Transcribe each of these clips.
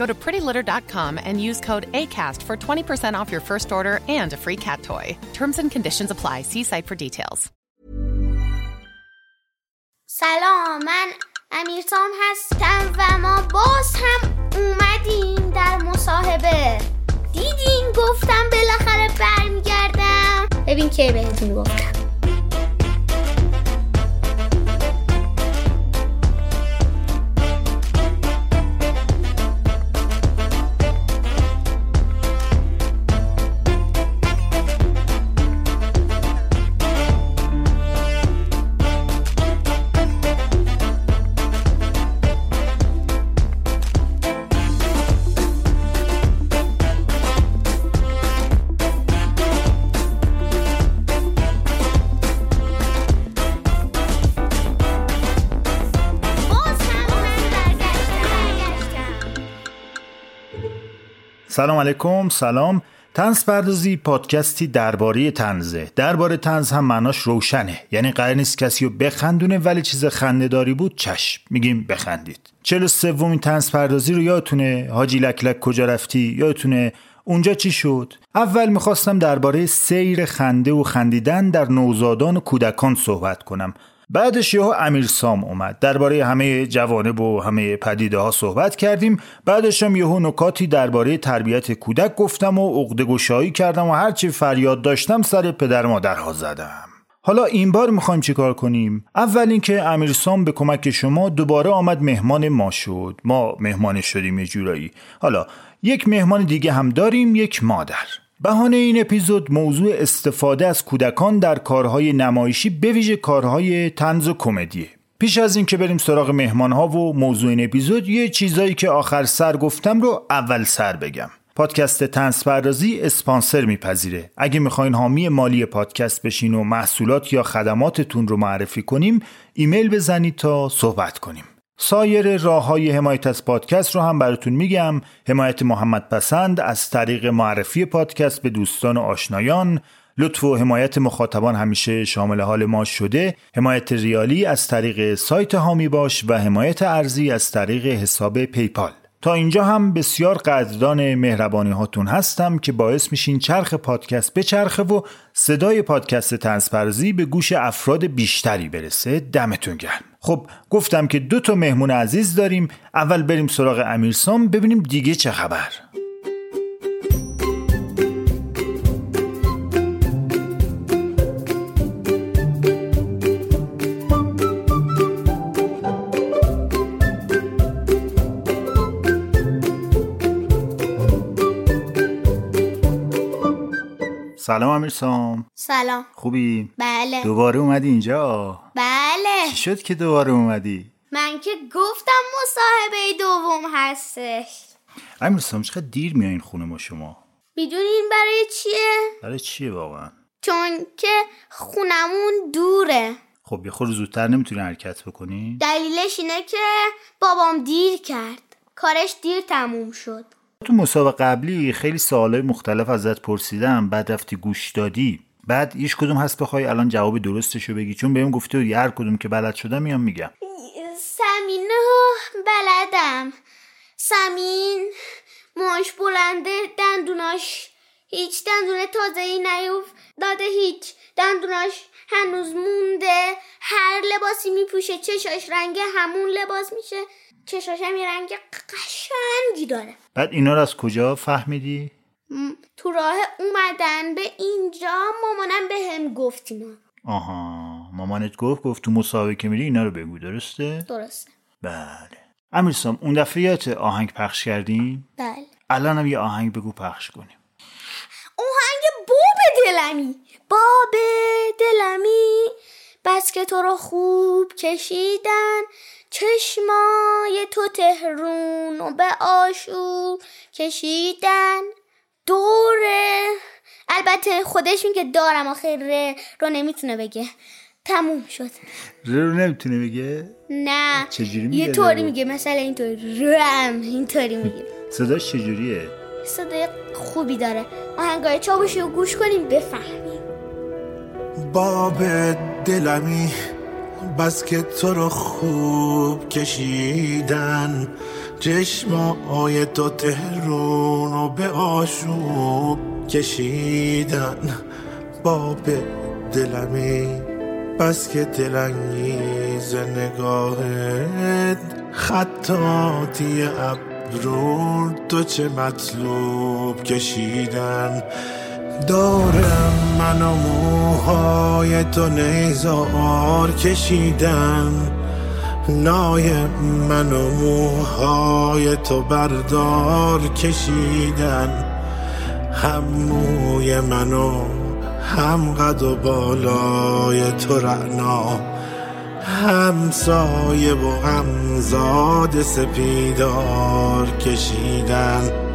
Go to prettylitter.com and use code ACAST for 20% off your first order and a free cat toy. Terms and conditions apply. See site for details. سلام من امیرسام هستم و ما باز هم اومدیم در مصاحبه دیدین گفتم بالاخره برمیگردم ببین که بهتون گفتم سلام علیکم سلام. تنز پردازی پادکستی درباره تنزه درباره تنز هم معناش روشنه. یعنی قرار نیست کسی رو بخندونه ولی چیز خندهداری بود چشم. میگیم بخندید. چلو سومین تنز پردازی رو یادتونه؟ حاجی لکلک کجا رفتی؟ یادتونه اونجا چی شد؟ اول می‌خواستم درباره سیر خنده و خندیدن در نوزادان و کودکان صحبت کنم. بعدش یهو امیر سام اومد. درباره همه جوانب و همه پدیده ها صحبت کردیم. بعدش هم یهو نکاتی درباره تربیت کودک گفتم و عقده گشایی کردم و هرچی فریاد داشتم سر پدر مادرها زدم. حالا این بار می‌خوایم چیکار کنیم؟ اول اینکه امیرسام به کمک شما دوباره آمد مهمان ما شد. ما مهمان شدیم یه جورایی. حالا یک مهمان دیگه هم داریم یک مادر. بهانه این اپیزود موضوع استفاده از کودکان در کارهای نمایشی به ویژه کارهای تنز و کمدیه. پیش از اینکه بریم سراغ مهمان ها و موضوع این اپیزود یه چیزایی که آخر سر گفتم رو اول سر بگم. پادکست طنزپردازی اسپانسر میپذیره. اگه می‌خواین حامی مالی پادکست بشین و محصولات یا خدماتتون رو معرفی کنیم ایمیل بزنید تا صحبت کنیم. سایر راه های حمایت از پادکست رو هم براتون میگم. حمایت محمدپسند از طریق معرفی پادکست به دوستان و آشنایان. لطف و حمایت مخاطبان همیشه شامل حال ما شده. حمایت ریالی از طریق سایت حامی باش و حمایت ارزی از طریق حساب پیپال. تا اینجا هم بسیار قدردان مهربانی هاتون هستم که باعث میشین چرخ پادکست به چرخه و صدای پادکست تنزپرزی به گوش افراد بیشتری برسه. دمتون گرم. خب گفتم که دو تا مهمون عزیز داریم. اول بریم سراغ امیرسام ببینیم دیگه چه خبر. سلام امیرسام سلام خوبی؟ بله دوباره اومدی اینجا بله چی شد که دوباره اومدی؟ من که گفتم مصاحبه دوم هستش امیرسام چقدر دیر میایین خونه ما شما می‌دونین برای چیه؟ برای چیه واقعا؟ چون که خونمون دوره خب یه زودتر نمی‌تونی حرکت بکنی؟ دلیلش اینه که بابام دیر کرد کارش دیر تموم شد تو مسابقه قبلی خیلی سوالای مختلف ازت پرسیدم بعد رفتی گوش دادی. بعد هیچ کدوم هست بخوای الان جواب درستشو بگی؟ چون بهم گفته بودی هر کدوم که بلد شدم میام میگم. سمین بلدم. سمین موش بلنده دندوناش. هیچ دندون تازه ای نیوف. داده هیچ. دندوناش هنوز مونده. هر لباسی میپوشه چشاش رنگ همون لباس میشه. چشاش هم یه رنگ قشنگی داره. بعد اینا رو از کجا فهمیدی؟ تو راه اومدن به اینجا مامانم به هم گفت اینا. آها مامانت گفت گفت تو مسابقه که میری اینا رو بگو درسته؟ درسته. بله. امیرسام اون دفعه یادت آهنگ پخش کردیم؟ بله. الان هم یه آهنگ بگو پخش کنیم. آهنگ باب دلمی. باب دلمی. بس که تو رو خوب کشیدن. چشمای تو تهرون و به آشوب کشیدن. دوره. البته خودش که دارم آخر رو نمی‌تونه بگه. تموم شد. رو نمی‌تونه بگه؟ نه. چجوری میگه یه طوری؟ میگه مثلا اینطوری. رم. اینطوری میگه. صداش چجوریه؟ صدای خوبی داره. آهنگای چاوشی رو گوش کنیم بفهمیم. باب دلمی بس که تو رو خوب کشیدن. چشمای تو تهرون و به آشوب کشیدن. باب دلمی بس که دلانگیز نگاهت. خطاتی ابرون تو چه مطلوب کشیدن. دارم من و موهای تو نیزار کشیدن نای من و موهای تو بردار کشیدن. هم موی منو هم قد و بالای تو رعنا. هم سایه و هم زاد سپیدار کشیدن.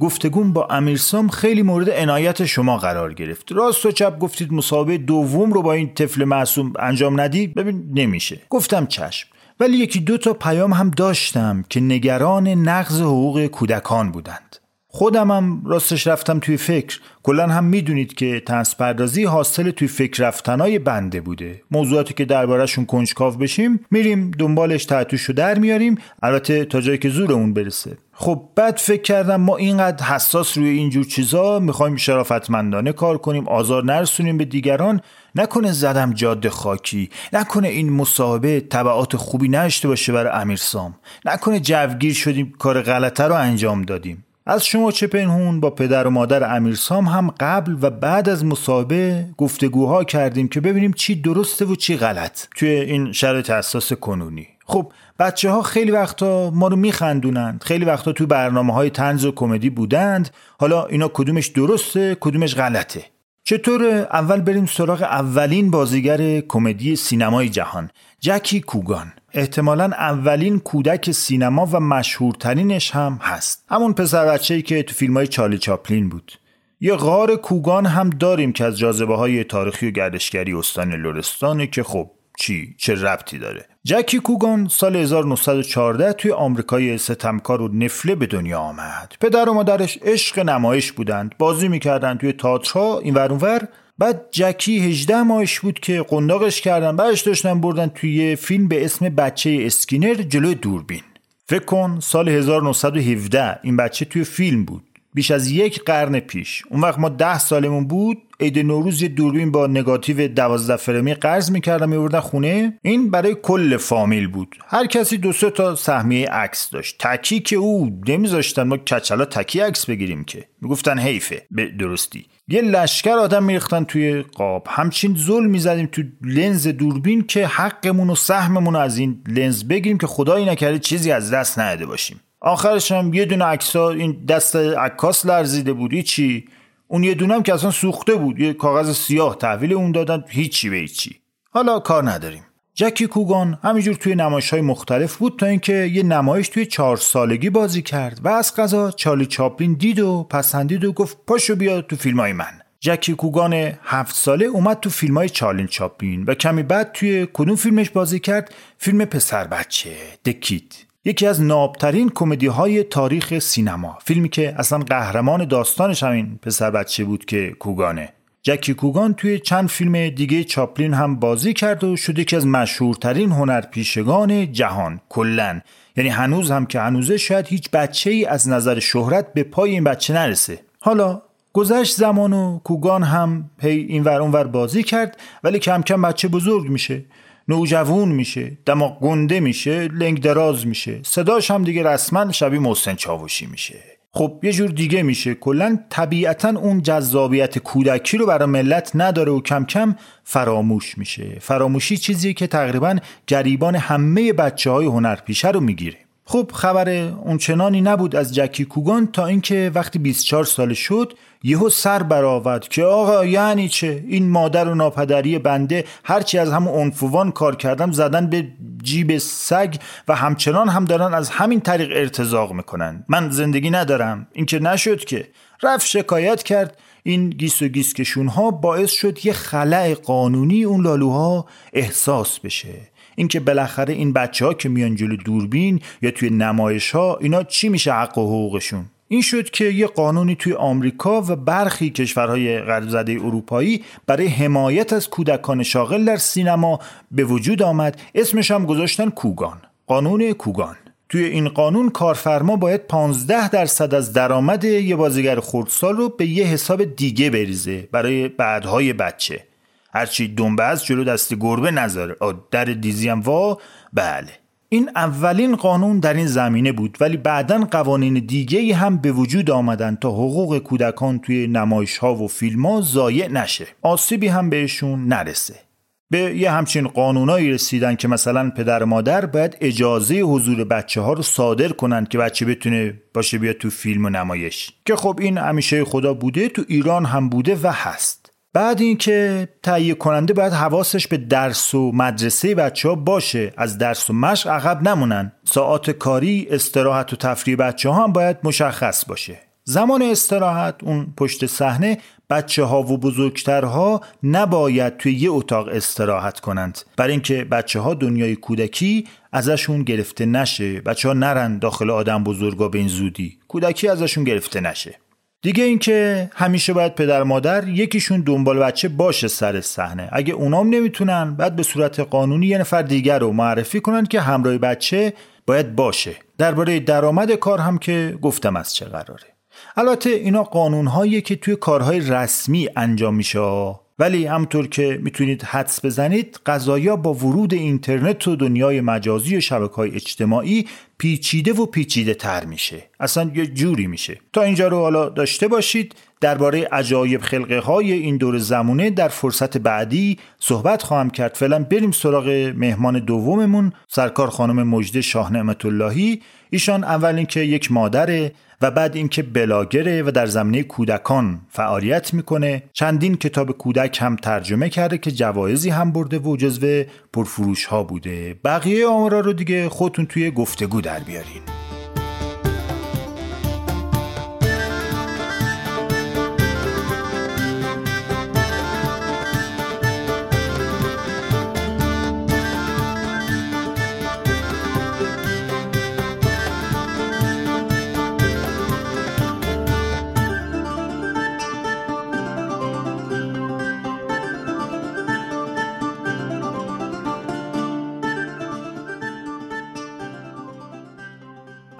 گفتگون با امیرسام خیلی مورد عنایت شما قرار گرفت. راست و چپ گفتید مسابقه دوم رو با این طفل معصوم انجام ندی ببین نمیشه. گفتم چشم. ولی یکی دو تا پیام هم داشتم که نگران نقض حقوق کودکان بودند. خودم هم راستش رفتم توی فکر. کلا هم می‌دونید که تنس پردازی حاصل توی فکر رفتنای بنده بوده. موضوعاتی که دربارهشون کنجکاو بشیم میریم دنبالش تحتوشو در میاریم. البته تا جایی که زورمون برسه. خب بعد فکر کردم ما اینقدر حساس روی اینجور چیزا می‌خوایم شرافتمندانه کار کنیم آزار نرسونیم به دیگران. نکنه زدم جاده خاکی. نکنه این مصاحبه تبعات خوبی نداشته باشه برای امیرسام. نکنه جوگیر شدیم کار غلطه رو انجام دادیم. از شما چه پنهون با پدر و مادر امیرسام هم قبل و بعد از مصاحبه گفتگوها کردیم که ببینیم چی درسته و چی غلط توی این شرایط حساس کنونی. خب بچه ها خیلی وقتا ما رو میخندونند خیلی وقتا تو برنامه های تنز و کمدی بودند. حالا اینا کدومش درسته کدومش غلطه؟ چطور اول بریم سراغ اولین بازیگر کمدی سینمای جهان جکی کوگان. احتمالا اولین کودک سینما و مشهورترینش هم هست. همون پسر بچه‌ای که تو فیلم های چارلی چاپلین بود. یه غار کوگان هم داریم که از جاذبه های تاریخی و گردشگری استان لرستانه که خب چی؟ چه ربطی داره؟ جکی کوگان سال 1914 توی آمریکای ستمکار و نفله به دنیا آمد. پدر و مادرش عشق نمایش بودند. بازی می‌کردن توی تئاترها. این ور اونور بعد جکی 18 ماهش بود که قنداقش کردن بعدش داشتن بردن توی فیلم به اسم بچه اسکینر جلوی دوربین. فکر کن سال 1917 این بچه توی فیلم بود. بیش از یک قرن پیش. اون وقت ما ده سالمون بود. عید نوروز یه دوربین با نگاتیو دوازده فرمی قرض می‌کردن میوردن خونه. این برای کل فامیل بود. هر کسی دو سه تا سهمیه عکس داشت. تکی که اوه نمیذاشتن ما کچلا تکی عکس بگیریم که. می‌گفتن حیفه. به درستی. یه لشکر آدم میریختن توی قاب. همچین زل می‌زدیم تو لنز دوربین که حقمون و سهممون از این لنز بگیریم که خدایی نکرده چیزی از دست نداده باشیم. آخرش هم یه دونه عکسا این دست عکاس لرزیده بود. چی اون یه دونم که اصلا سوخته بود. یه کاغذ سیاه تحویل اون دادن. هیچی به هیچی. حالا کار نداریم. جکی کوگان همینجور توی نمایش های مختلف بود تا اینکه یه نمایش توی چهار سالگی بازی کرد و از قضا چارلی چاپلین دید و پسندید و گفت پاشو بیا تو فیلم های من. جکی کوگان هفت ساله اومد تو فیلم های چارلین چاپلین و کمی بعد توی کدوم فیلمش بازی کرد؟ فیلم پسر بچه دکید یکی از نابترین کمدی های تاریخ سینما. فیلمی که اصلا قهرمان داستانش همین پسر بچه بود که کوگانه. جکی کوگان توی چند فیلم دیگه چاپلین هم بازی کرد و شده یکی از مشهورترین هنرپیشگان جهان کلن. یعنی هنوز هم که هنوزه شاید هیچ بچه ای از نظر شهرت به پای این بچه نرسه. حالا گذشت زمان و کوگان هم پی این ور ور بازی کرد ولی کم کم بچه بزرگ میشه. نوجوون میشه دماغ گنده میشه لنگ دراز میشه. صداش هم دیگه رسما شبیه محسن چاوشی میشه. خب یه جور دیگه میشه. کلا طبیعتا اون جذابیت کودکی رو برای ملت نداره و کم کم فراموش میشه. فراموشی چیزیه که تقریبا گریبان همه بچه های هنرپیشه رو می‌گیره. خب خبر اونچنانی نبود از جکی کوگان تا اینکه وقتی 24 سال شد یهو سر برآورد که آقا یعنی چه؟ این مادر و ناپدری بنده هرچی از همون انفوان کار کردم زدن به جیب سگ و همچنان هم دارن از همین طریق ارتزاق می‌کنن. من زندگی ندارم. این که نشد که. رفت شکایت کرد. این گیس و گیسکشون ها باعث شد یه خلع قانونی اون لالوها احساس بشه. اینکه بالاخره این بچه ها که میان جلو دوربین یا توی نمایش ها اینا چی میشه حق و حقوقشون؟ این شد که یه قانونی توی آمریکا و برخی کشورهای غرب زده اروپایی برای حمایت از کودکان شاغل در سینما به وجود آمد. اسمش هم گذاشتن کوگان. قانون کوگان. توی این قانون کارفرما باید 15 درصد از درآمد یه بازیگر خردسال رو به یه حساب دیگه بریزه برای بعدهای بچه. هرچی دنبه از جلو دست گربه نذاره. در دیزی هم وا؟ بله. این اولین قانون در این زمینه بود ولی بعدا قوانین دیگه هم به وجود آمدن تا حقوق کودکان توی نمایش ها و فیلم ها ضایع نشه. آسیبی هم بهشون نرسه. به یه همچین قانونایی رسیدن که مثلا پدر مادر باید اجازه حضور بچه ها رو صادر کنن که بچه بتونه باشه بیاد تو فیلم و نمایش. که خب این همیشه خدا بوده تو ایران هم بوده و هست. بعد اینکه تهیه کننده باید حواسش به درس و مدرسه بچه ها باشه. از درس و مشق عقب نمونن. ساعت کاری استراحت و تفریح بچه ها هم باید مشخص باشه. زمان استراحت اون پشت صحنه بچه ها و بزرگترها نباید توی یه اتاق استراحت کنند. برای اینکه بچه ها دنیای کودکی ازشون گرفته نشه. بچه ها نرن داخل آدم بزرگا به این زودی. کودکی ازشون گرفته نشه. دیگه اینکه همیشه باید پدر مادر یکیشون دنبال بچه باشه سر صحنه. اگه اونام نمی‌تونن بعد به صورت قانونی یه نفر دیگر رو معرفی کنن که همراه بچه باید باشه. درباره درآمد کار هم که گفتم از چه قراره. البته اینا قانونهایی که توی کارهای رسمی انجام میشه. ولی همطور که می‌تونید حدس بزنید قضایا با ورود اینترنت و دنیای مجازی و شبکه های اجتماعی پیچیده و پیچیده تر میشه. اصلا یه جوری میشه. تا اینجا رو حالا داشته باشید. درباره عجایب خلقه های این دور زمونه در فرصت بعدی صحبت خواهم کرد. فعلا بریم سراغ مهمان دوممون سرکار خانم مجده شاه نعمت اللهی ایشان اول اینکه یک مادره و بعد اینکه بلاگره و در زمینه کودکان فعالیت می‌کنه چندین کتاب کودک هم ترجمه کرده که جوایزی هم برده و جزو پرفروش ها بوده. بقیه آمارا رو دیگه خودتون توی گفتگو در بیارین.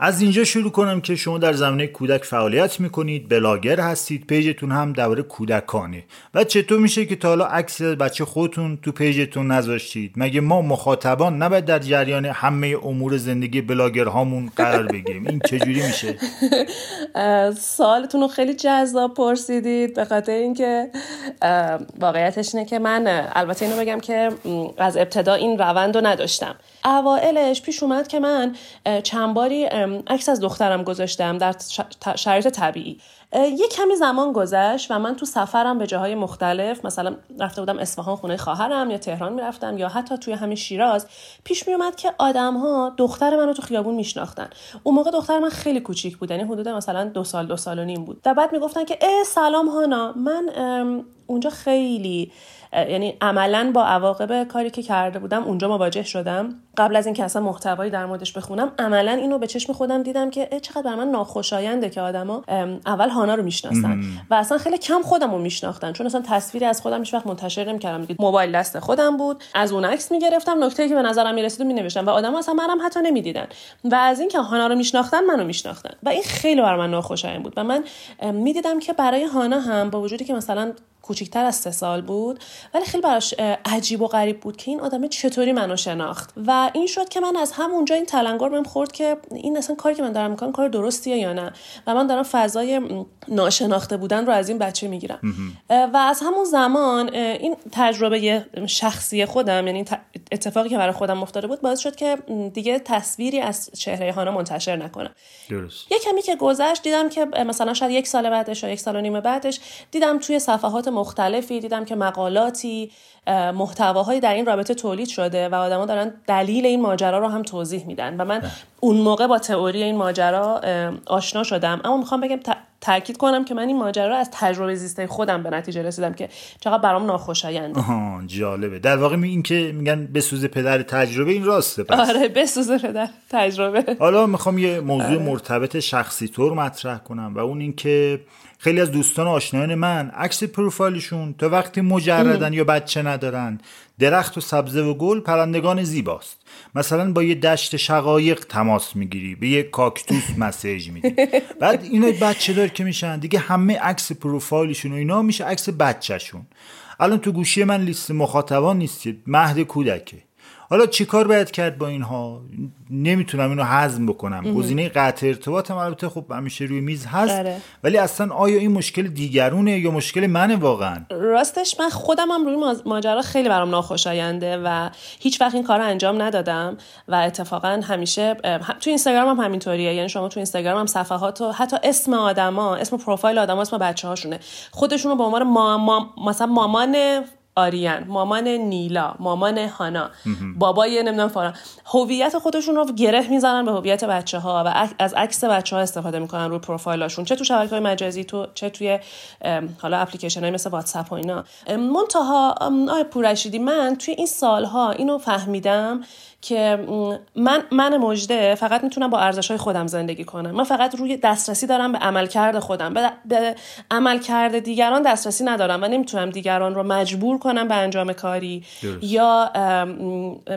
از اینجا شروع کنم که شما در زمینه کودک فعالیت می‌کنید بلاگر هستید page تون هم درباره کودکانه. و چطور میشه که تا حالا عکس بچه خودتون تو page تون نذاشتید؟ مگه ما مخاطبان نباید در جریان همه امور زندگی بلاگر هامون قرار بگیریم؟ این چجوری میشه؟ سوالتون رو خیلی جذاب پرسیدید به خاطر اینکه واقعیتش اینه که من البته اینو بگم که از ابتدا این روند رو نداشتم. اوائلش پیش اومد که من چند باری عکس از دخترم گذاشتم در شرایط طبیعی. یه کمی زمان گذشت و من تو سفرم به جاهای مختلف مثلا رفته بودم اصفهان خونه خواهرم یا تهران می‌رفتم یا حتی توی همین شیراز پیش میومد که آدم ها دختر منو تو خیابون میشناختن. اون موقع دختر من خیلی کوچیک بود یعنی حدود مثلا دو سال دو سال و نیم بود. و بعد می‌گفتن که اه سلام هانا من اونجا خیلی یعنی عملا با عواقب کاری که کرده بودم اونجا مواجه شدم. قبل از اینکه اصلا محتوایی در موردش بخونم عملا اینو به چشم خودم دیدم که چقدر بر من ناخوشاینده که آدما اول هانا رو می‌شناسن و اصلا خیلی کم خودم رو میشناختن. چون اصلا تصویری از خودم هیچ وقت منتشر نمی‌کردم. موبایل دست خودم بود. از اون عکس می‌گرفتم. نکته که به نظرم می‌رسید و مینوشتم و آدما اصلا منم حتی نمی‌دیدن. و از اینکه هانا رو میشناختن منو میشناختن. و این خیلی بر من ناخوشایند بود. و من می‌دیدم که برای هانا هم با وجودی که مثلا کوچیکتر از سه سال بود ولی خیلی براش عجیب و غریب بود که این آدم چطوری منو شناخت. و این شد که من از همونجا این تلنگر بهم خورد که این اصلا کاری که من دارم می‌کنم کار درستیه یا نه. و من دارم فضای ناشناخته بودن رو از این بچه می‌گیرم. و از همون زمان این تجربه شخصی خودم یعنی اتفاقی که برای خودم افتاده بود باعث شد که دیگه تصویری از چهره هانا منتشر نکنم. درست. یه کمی که گذشت دیدم که مثلا شاید یک سال بعدش یا یک سال و نیم بعدش دیدم توی صفحات مختلفی دیدم که مقالاتی محتواهایی در این رابطه تولید شده و آدما دارن دلیل این ماجرا رو هم توضیح میدن. و من اون موقع با تئوری این ماجرا آشنا شدم. اما می‌خوام بگم تاکید کنم که من این ماجرا رو از تجربه زیسته خودم به نتیجه رسیدم که چقدر برام ناخوشاینده آها جالبه. در واقع این که میگن بسوز پدر تجربه این راسته پس. آره بسوز پدر تجربه. حالا می‌خوام یه موضوع آره. مرتبط شخصی طور مطرح کنم و اون اینکه خیلی از دوستان آشنایان من عکس پروفایلشون تا وقتی مجردن یا بچه ندارن درخت و سبزه و گل پرندگان زیباست. مثلا با یه دشت شقایق تماس می‌گیری به یه کاکتوس مسیج میدی. بعد اینا بچه دار که میشن دیگه همه عکس پروفایلشون و اینا میشه عکس بچهشون. الان تو گوشی من لیست مخاطبان نیست مهد کودکه. حالا چیکار باید کرد با اینها؟ نمی‌تونم اینو هضم بکنم. گزینه قطع ارتباطم البته خب همیشه روی میز هست اره. ولی اصلا آیا این مشکل دیگرونه یا مشکل منه واقعا؟ راستش من خودم هم روی ماجرا خیلی برام ناخوشاینده و هیچ وقت این کار انجام ندادم و اتفاقا همیشه تو اینستاگرام هم همینطوریه. یعنی شما تو اینستاگرام هم صفحات و حتی اسم آدما اسم پروفایل آدما اسم بچه هاشونه خودشونو به عنوان ما... مثلا مامان آریان مامان نیلا مامان هانا بابای نمی‌دونم فلان. هویت خودشون رو گره می‌زنن به هویت بچه ها و از عکس بچه ها استفاده می‌کنن روی پروفایلاشون چه تو شبکه های مجازی تو چه توی حالا اپلیکیشن های مثل واتساپ و اینا. منتها آی پورشیدی من توی این سالها اینو فهمیدم که من من مجده فقط می‌تونم با ارزش های خودم زندگی کنم. من فقط روی دسترسی دارم به عملکرد خودم. به, به عملکرد دیگران دسترسی ندارم و نمی‌تونم دیگران رو مجبور کنم به انجام کاری. یا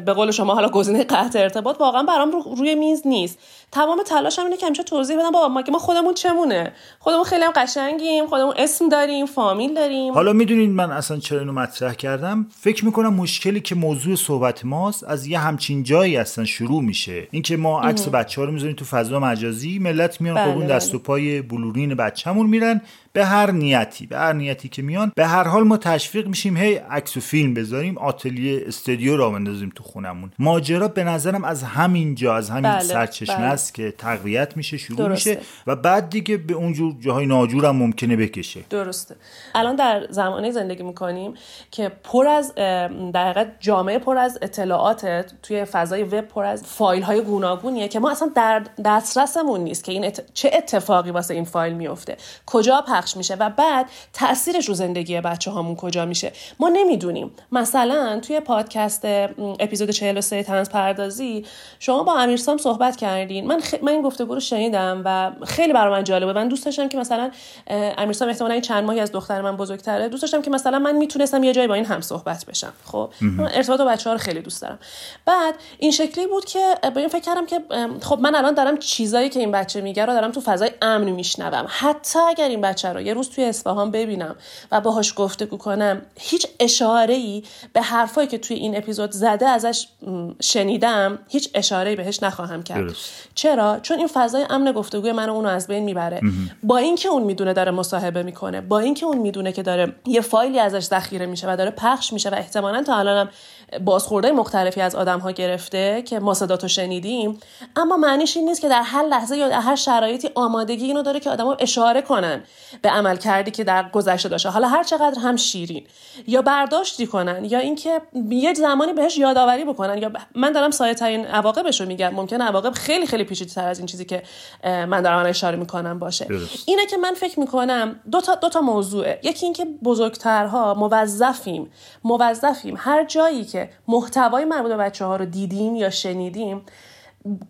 به قول شما حالا گزینه قطع ارتباط واقعا برام روی میز نیست. تمام تلاشم اینه که همیشه توضیح بدم بابا ما ما خودمون چمونه؟ خودمون خیلی هم قشنگیم خودمون اسم داریم فامیل داریم. حالا می‌دونید من اصلا چرا اینو مطرح کردم؟ فکر می‌کنم مشکلی که موضوع صحبت ماست از یه همچین جایی اصلا شروع میشه. اینکه ما عکس بچه ها رو می‌ذاریم تو فضا مجازی ملت میان بله دست و پای بلورین بچه‌مون میرن. به هر نیتی به هر نیتی که میان به هر حال ما تشویق میشیم هی عکس و فیلم بذاریم آتلیه استودیو را بندازیم تو خونمون ماجرا به نظرم از همین جا از همین بله، سرچشمه بله. است که تقویت میشه شروع درسته. میشه و بعد دیگه به اونجور جاهای ناجور هم ممکنه بکشه درسته الان در زمانه زندگی می‌کنیم که پر از در جامعه پر از اطلاعات توی فضای وب پر از فایل های گوناگونیه که ما اصلا در دسترسمون نیست که این چه اتفاقی واسه این فایل میفته کجا پخش میشه و بعد تاثیرش رو زندگی بچه هامون کجا میشه. ما نمی‌دونیم. مثلا توی پادکست اپیزود 43 تنز پردازی شما با امیرسام صحبت کردین. من خ... من این گفتگو رو شنیدم و خیلی برای من جالبه. من دوست داشتم که مثلا امیرسام احتمالاً این چند ماهی از دختر من بزرگتره. دوست داشتم که مثلا من می‌تونستم یه جایی با این هم صحبت بشم. خب؟ من ارتباط با بچه‌ها رو خیلی دوست دارم. بعد این شکلی بود که به این فکر کردم که خب من الان دارم چیزایی که این بچه میگه رو دارم تو فضای امن میشنوم. حتی اگر این بچه رو یه روز توی اصفهان ببینم و باهاش گفتگو کنم. هیچ اشاره ای به حرفایی که توی این اپیزود زده ازش شنیدم هیچ اشاره ای بهش نخواهم کرد. چرا؟ چون این فضای امن گفتگوی منو اونو از بین می‌بره. با اینکه اون می‌دونه داره مصاحبه می‌کنه با اینکه اون می‌دونه که داره یه فایلی ازش ذخیره میشه و داره پخش میشه و احتمالا تا الانم بازخورده مختلفی از آدم ها گرفته که ما صداتو شنیدیم. اما معنیش این نیست که در هر لحظه یا در هر شرایطی آمادگی اینو داره که آدما اشاره کنن به عمل کردی که در گذشته داشته. حالا هر چقدر هم شیرین یا برداشتی کنن یا اینکه یه زمانی بهش یادآوری بکنن یا من دارم سایه ترین عواقبش رو میگم. ممکن عواقب خیلی خیلی پیچیده‌تر از این چیزی که من دارم اشاره می‌کنم باشه. اینه که من فکر می‌کنم دو تا دو تا موضوعه. یکی اینکه بزرگترها موظفیم موظفیم. هر جایی که محتوای مربوط به بچه ها رو دیدیم یا شنیدیم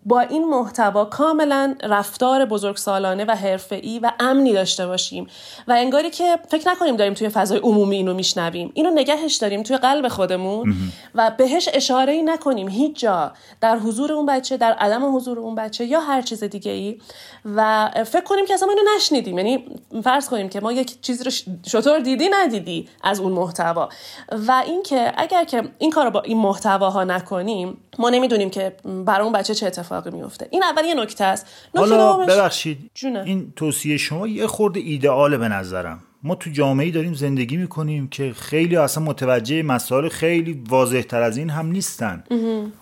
با این محتوا کاملا رفتار بزرگسالانه و حرفه‌ای و امنی داشته باشیم. و انگاری که فکر نکنیم داریم توی فضای عمومی اینو میشنویم. اینو نگهش داریم توی قلب خودمون و بهش اشاره ای نکنیم هیچ جا در حضور اون بچه در عدم حضور اون بچه یا هر چیز دیگه ای و فکر کنیم که اصلا ما اینو نشنیدیم. یعنی فرض کنیم که ما یک چیزی رو شطور دیدی ندیدی از اون محتوا. و اینکه اگر که این کار رو با این محتواها نکنیم ما نمی‌دونیم که برای اون بچه چه اتفاقی میفته این اول یه نکته است. حالا ببخشید این توصیه شما یه خورده ایدئاله به نظرم. ما تو جامعه داریم زندگی می‌کنیم که خیلی اصلا متوجه مسائل خیلی واضح تر از این هم نیستن.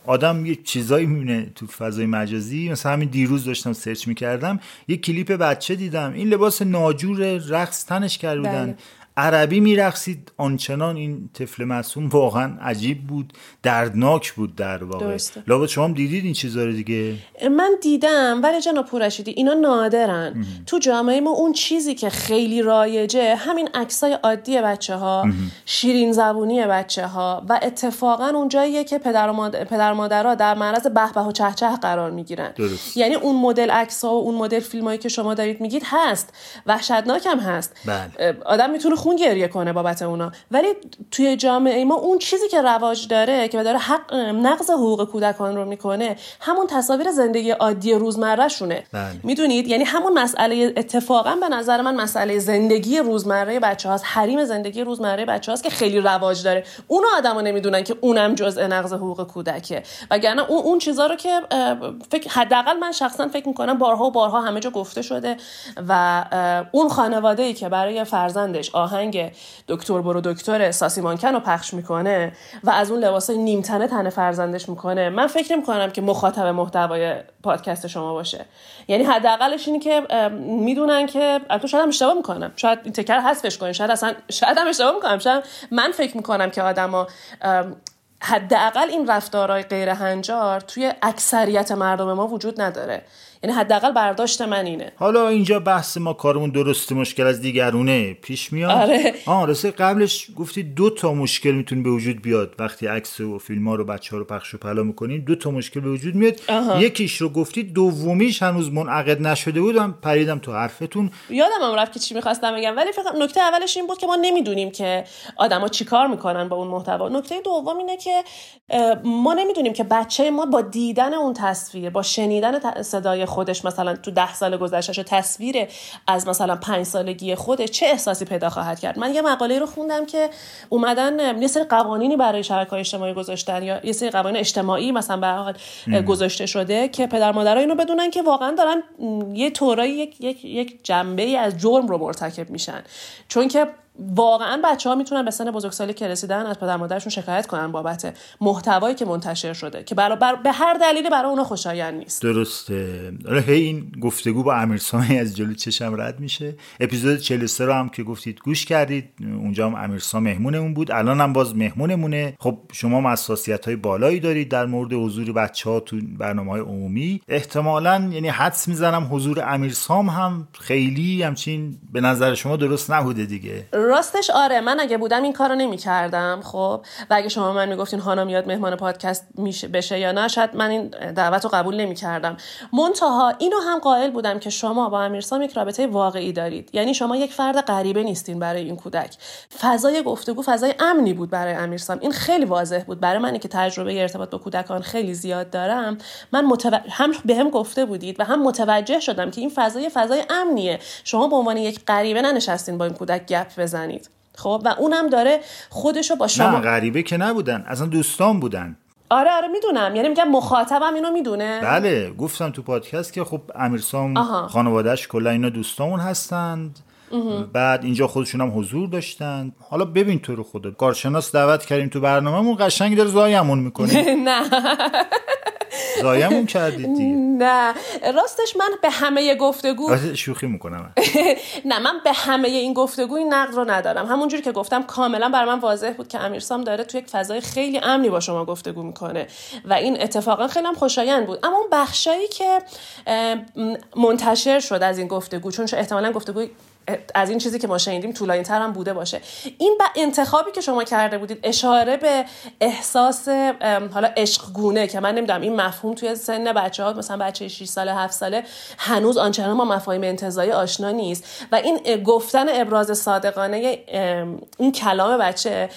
آدم یه چیزایی می‌بینه تو فضای مجازی. مثلا همین دیروز داشتم سرچ می‌کردم یه کلیپ بچه دیدم. این لباس ناجور رقص تنش کرده بودن. بله. عربی میرقصید. آنچنان این طفل معصوم واقعا عجیب بود دردناک بود در واقع. لابد شما هم دیدید این چیزا رو دیگه؟ من دیدم ولی جناب پورشیدی اینا نادرن. تو جامعه ما اون چیزی که خیلی رایجه همین عکسای عادی بچه ها شیرین زبونی بچه ها و اتفاقا اون جاییه که پدر و مادر پدر مادرها در معرض به به و چه چه قرار می‌گیرن. یعنی اون مدل عکس ها و اون مدل فیلمایی که شما دارید میگید هست. وحشتناک هم هست. بله. آدم می‌تونه خون گریه کنه بابت اونا. ولی توی جامعه ما اون چیزی که رواج داره که داره حق نقض حقوق کودکان رو می‌کنه همون تصاویر زندگی عادی روزمره شونه بله. می‌دونید؟ یعنی همون مسئله اتفاقا به نظر من مسئله زندگی روزمره بچه هاست حریم زندگی روزمره بچه هاست که خیلی رواج داره. اونو آدما نمی‌دونن که اونم جزء نقض حقوق کودکه. وگرنه اون اون چیزا رو که فکر حداقل من شخصا فکر می‌کنم بارها و بارها همه جا گفته شده و اون خانواده ای که برای فرزندش آهنگ آهنگ دکتر برو دکتر ساسی مانکن رو پخش می‌کنه و از اون لباس نیمتنه تنه فرزندش می‌کنه. من فکر می‌کنم که مخاطب محتوای پادکست شما باشه. یعنی حداقلش اینه که می‌دونن که تو شاید هم اشتباه می‌کنم شاید این تکر حذفش کنین. شاید اصلا شاید هم اشتباه می‌کنم. شاید من فکر می‌کنم که آدما حداقل این رفتارهای غیر هنجار توی اکثریت مردم ما وجود نداره. یعنی حداقل برداشت من اینه. حالا اینجا بحث ما کارمون درسته مشکل از دیگرونه. پیش میاد. آره. آه راسته قبلش گفتی دو تا مشکل می‌تونه به وجود بیاد. وقتی عکس و فیلم ها رو بچه ها رو پخش و پلا می‌کنیم دو تا مشکل به وجود میاد. یکیش رو گفتی دومیش هنوز منعقد نشده بود. من پریدم تو حرفتون. یادم هم رفت که چی می‌خواستم بگم. ولی فقط نکته اولش این بود که ما نمی‌دونیم که آدما چیکار می‌کنن با اون محتوا. نکته دوم اینه که ما نمی‌دونیم که بچه ما با دیدن اون تصویر با شنیدن صدای خودش مثلا تو ده سال گذشتهش تصویر از مثلا پنج سالگی خودش چه احساسی پیدا خواهد کرد؟ من یه مقاله رو خوندم که اومدن یه سری قوانینی برای شبکه اجتماعی گذاشتن یا یه سری قوانین اجتماعی مثلا به حال گذاشته شده که پدر مادرها اینو بدونن که واقعا دارن یه طورایی یک یک یک جنبه از جرم رو مرتکب میشن. چون که واقعا بچه ها می‌تونن به سن بزرگسالی که رسیدن از پدر مادرشون شکایت کنن بابت محتوایی که منتشر شده که برای بر... به هر دلیلی برای اونا خوشایند نیست. درسته. حالا هی این گفتگو با امیرسامی از جلو چشم رد میشه. اپیزود 43 رو هم که گفتید گوش کردید. اونجا هم امیرسا مهمونمون بود. الان هم باز مهمونمونه. خب شما حساسیت های بالایی دارید در مورد حضور بچه ها تو برنامه های عمومی. احتمالا یعنی حدس می‌زنم حضور امیرسام هم خیلی همچین به نظر شما درست نبوده دیگه. راستش آره من اگه بودم این کارو نمی‌کردم خب؟ و اگه شما من می‌گفتین هانا میاد مهمان پادکست میشه بشه یا نه شاید من این دعوت رو قبول نمی‌کردم. منتها اینو هم قائل بودم که شما با امیرسام یک رابطه واقعی دارید. یعنی شما یک فرد غریبه نیستین برای این کودک. فضای گفتگو فضای امنی بود برای امیرسام. این خیلی واضح بود. برای منی که تجربه ارتباط با کودکان خیلی زیاد دارم من متو... هم بهم گفته بودید و هم متوجه شدم که این فضای فضای امنیه. شما به عنوان یک غریبه ننشستین با این کودک گپ بزنید. خب؟ و اونم داره خودشو با شما نه غریبه که نبودن اصلا دوستان بودن. آره آره می‌دونم. یعنی میگم مخاطبم اینو می‌دونه. بله گفتم تو پادکست که خب امیرسام خانوادهش کلا اینا دوستامون هستند. بعد اینجا خودشون هم حضور داشتن. حالا ببین تو رو خدا کارشناس دعوت کردیم تو برنامهمون. قشنگ داره زایمون می‌کنه. نه. زایمون کردید دیگه. نه. راستش من به همه گفتگو شوخی می‌کنم. نه من به همه این گفتگو این نقد رو ندارم. همونجوری که گفتم کاملا بر من واضح بود که امیرسام داره تو یک فضای خیلی امنی با شما گفتگو می‌کنه و این اتفاقا خیلی هم خوشایند بود. اما اون بخشایی که منتشر شد از این گفتگو چون احتمالا گفتگوی از این چیزی که ما شنیدیم طولانی تر هم بوده باشه. این انتخابی که شما کرده بودید اشاره به احساس حالا عشقگونه که من نمی‌دونم این مفهوم توی سن بچه ها مثلا بچه 6 ساله 7 ساله هنوز آنچنان ما مفاهیم انتظایی آشنا نیست. و این گفتن ابراز صادقانه این کلام بچه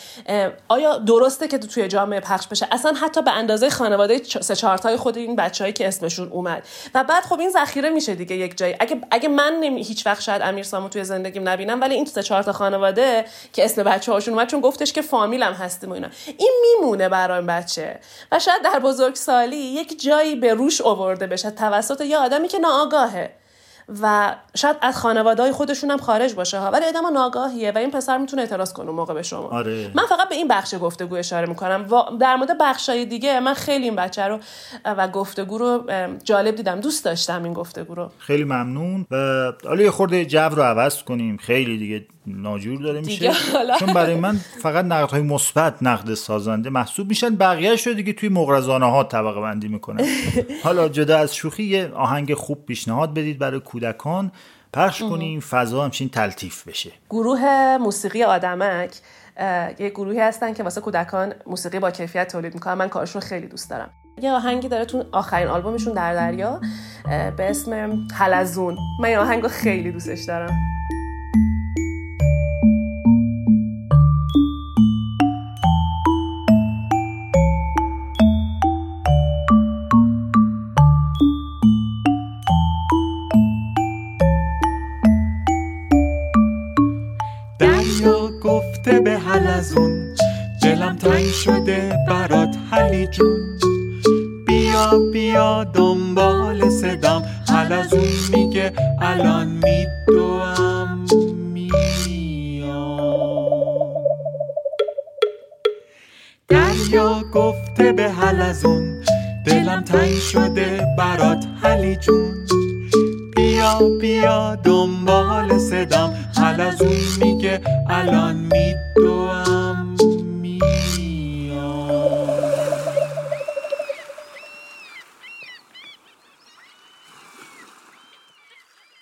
آیا درسته که توی جامعه پخش بشه؟ اصلا حتی به اندازه خانواده سه چهارتای خود این بچههایی که اسمشون اومد. و بعد خب این ذخیره میشه دیگه یک جایی. اگه اگه من نمی هیچ وقت شاید امیر سامو توی زندگیم نبینم ولی این سه چهار تا خانواده که اسم بچه هاشون اومد چون گفتش که فامیلم هستیم و اینا. این میمونه برای بچه. و شاید در بزرگسالی یک جایی به روش آورده بشه توسط یه آدمی که ناآگاهه. و شاید از خانواده های خودشون هم خارج باشه ها. ولی آدم ناگاهیه و این پسر می‌تونه اعتراض کنه موقع به شما. آره. من فقط به این بخش گفتگو اشاره می‌کنم. و در مورد بخشای دیگه من خیلی این بچه رو و گفتگو رو جالب دیدم. دوست داشتم این گفتگو رو. خیلی ممنون. و حالا یه خورده جو رو عوض کنیم. خیلی دیگه ناجور داره میشه. چون برای من فقط نقد های مثبت نقد سازنده محسوب میشن. بقیه شو دیگه توی مغرضانه ها طبقه بندی می‌کنن. حالا جدا از شوخی یه آهنگ خوب پیشنهاد بدید برای کودکان. پخش کنیم فضا همچین تلطیف بشه. گروه موسیقی آدمک یه گروهی هستن که واسه کودکان موسیقی با کیفیت تولید می‌کنن. من کارشون خیلی دوست دارم. یه آهنگی داره تو آخرین آلبومشون در دریا به اسم حلزون. من این آهنگ خیلی دوستش دارم. حلزون دلم تنگ شده برات حلی جون. بیا بیا دنبال صدام. حلزون میگه الان میدوم میام. دریا گفته به حلزون دلم تنگ شده برات حلی جون. بیا بیا دنبال صدام. حلزون میگه الان میدوم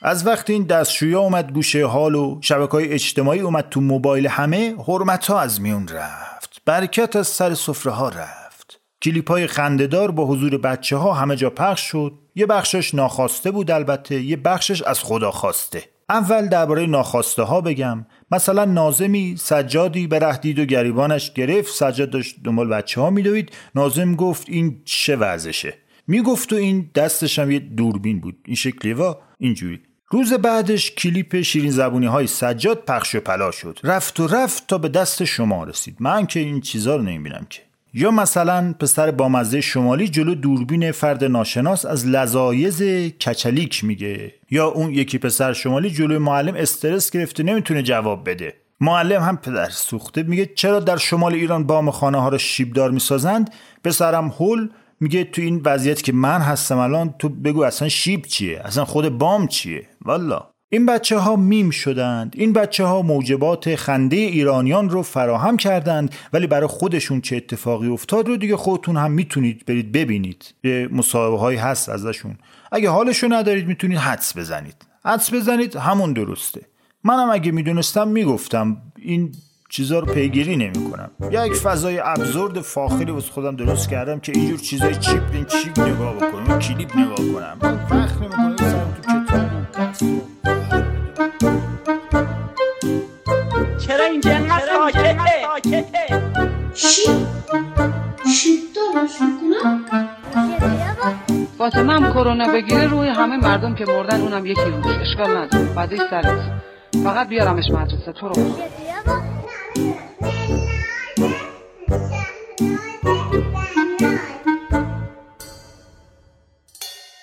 از وقتی این دستشویا اومد گوشه حال و شبکه های اجتماعی اومد تو موبایل همه حرمت ها از میون رفت. برکت از سر سفره ها رفت. کلیپ های خنددار با حضور بچه ها همه جا پخش شد. یه بخشش ناخواسته بود البته یه بخشش از خدا خواسته. اول درباره ناخواسته ها بگم. مثلا نازمی سجادی به رهدید و گریبانش گرفت. سجاد داشت دنبال بچه ها میدوید. نازم گفت این چه وضعشه؟ می‌گفت و این دستش هم یه دوربین بود. این شکلی و اینجوری. روز بعدش کلیپ شیرین زبونی های سجاد پخش و پلا شد. رفت و رفت تا به دست شما رسید. من که این چیزا رو نمی‌بینم که. یا مثلا پسر بامزه شمالی جلو دوربین فرد ناشناس از لزایز کچلیک میگه. یا اون یکی پسر شمالی جلو معلم استرس گرفته نمی‌تونه جواب بده. معلم هم پدر سوخته میگه چرا در شمال ایران بام خانه ها رو شیبدار می‌سازند؟ پسرم هول میگه تو این وضعیت که من هستم الان تو بگو اصلا شیب چیه؟ اصلا خود بام چیه؟ والا. این بچه ها میم شدند. این بچه ها موجبات خنده ایرانیان رو فراهم کردند ولی برای خودشون چه اتفاقی افتاد رو دیگه خودتون هم می‌تونید برید ببینید. یه مصاحبه هایی هست ازشون. اگه حالشو ندارید می‌تونید حدس بزنید. حدس بزنید همون درسته. منم اگه می‌دونستم می‌گفتم. این چیزا رو پیگیری نمی‌کنم. یک فضای ابزورد فاخری واسه خودم درست کردم که اینجور چیزای چیپ این چیپ نگاه بکنم کلیپ نگاه کنم. وقت نمی‌کنم تو کتاب چرا اینجا انقدر ساکته؟ درست می‌کنم؟ فاطمه هم کرونا بگیره روی همه مردم که مردن اونم یکی روش اشکال نداره. بعدش سرت. فقط بیارمش مدرسه تو رو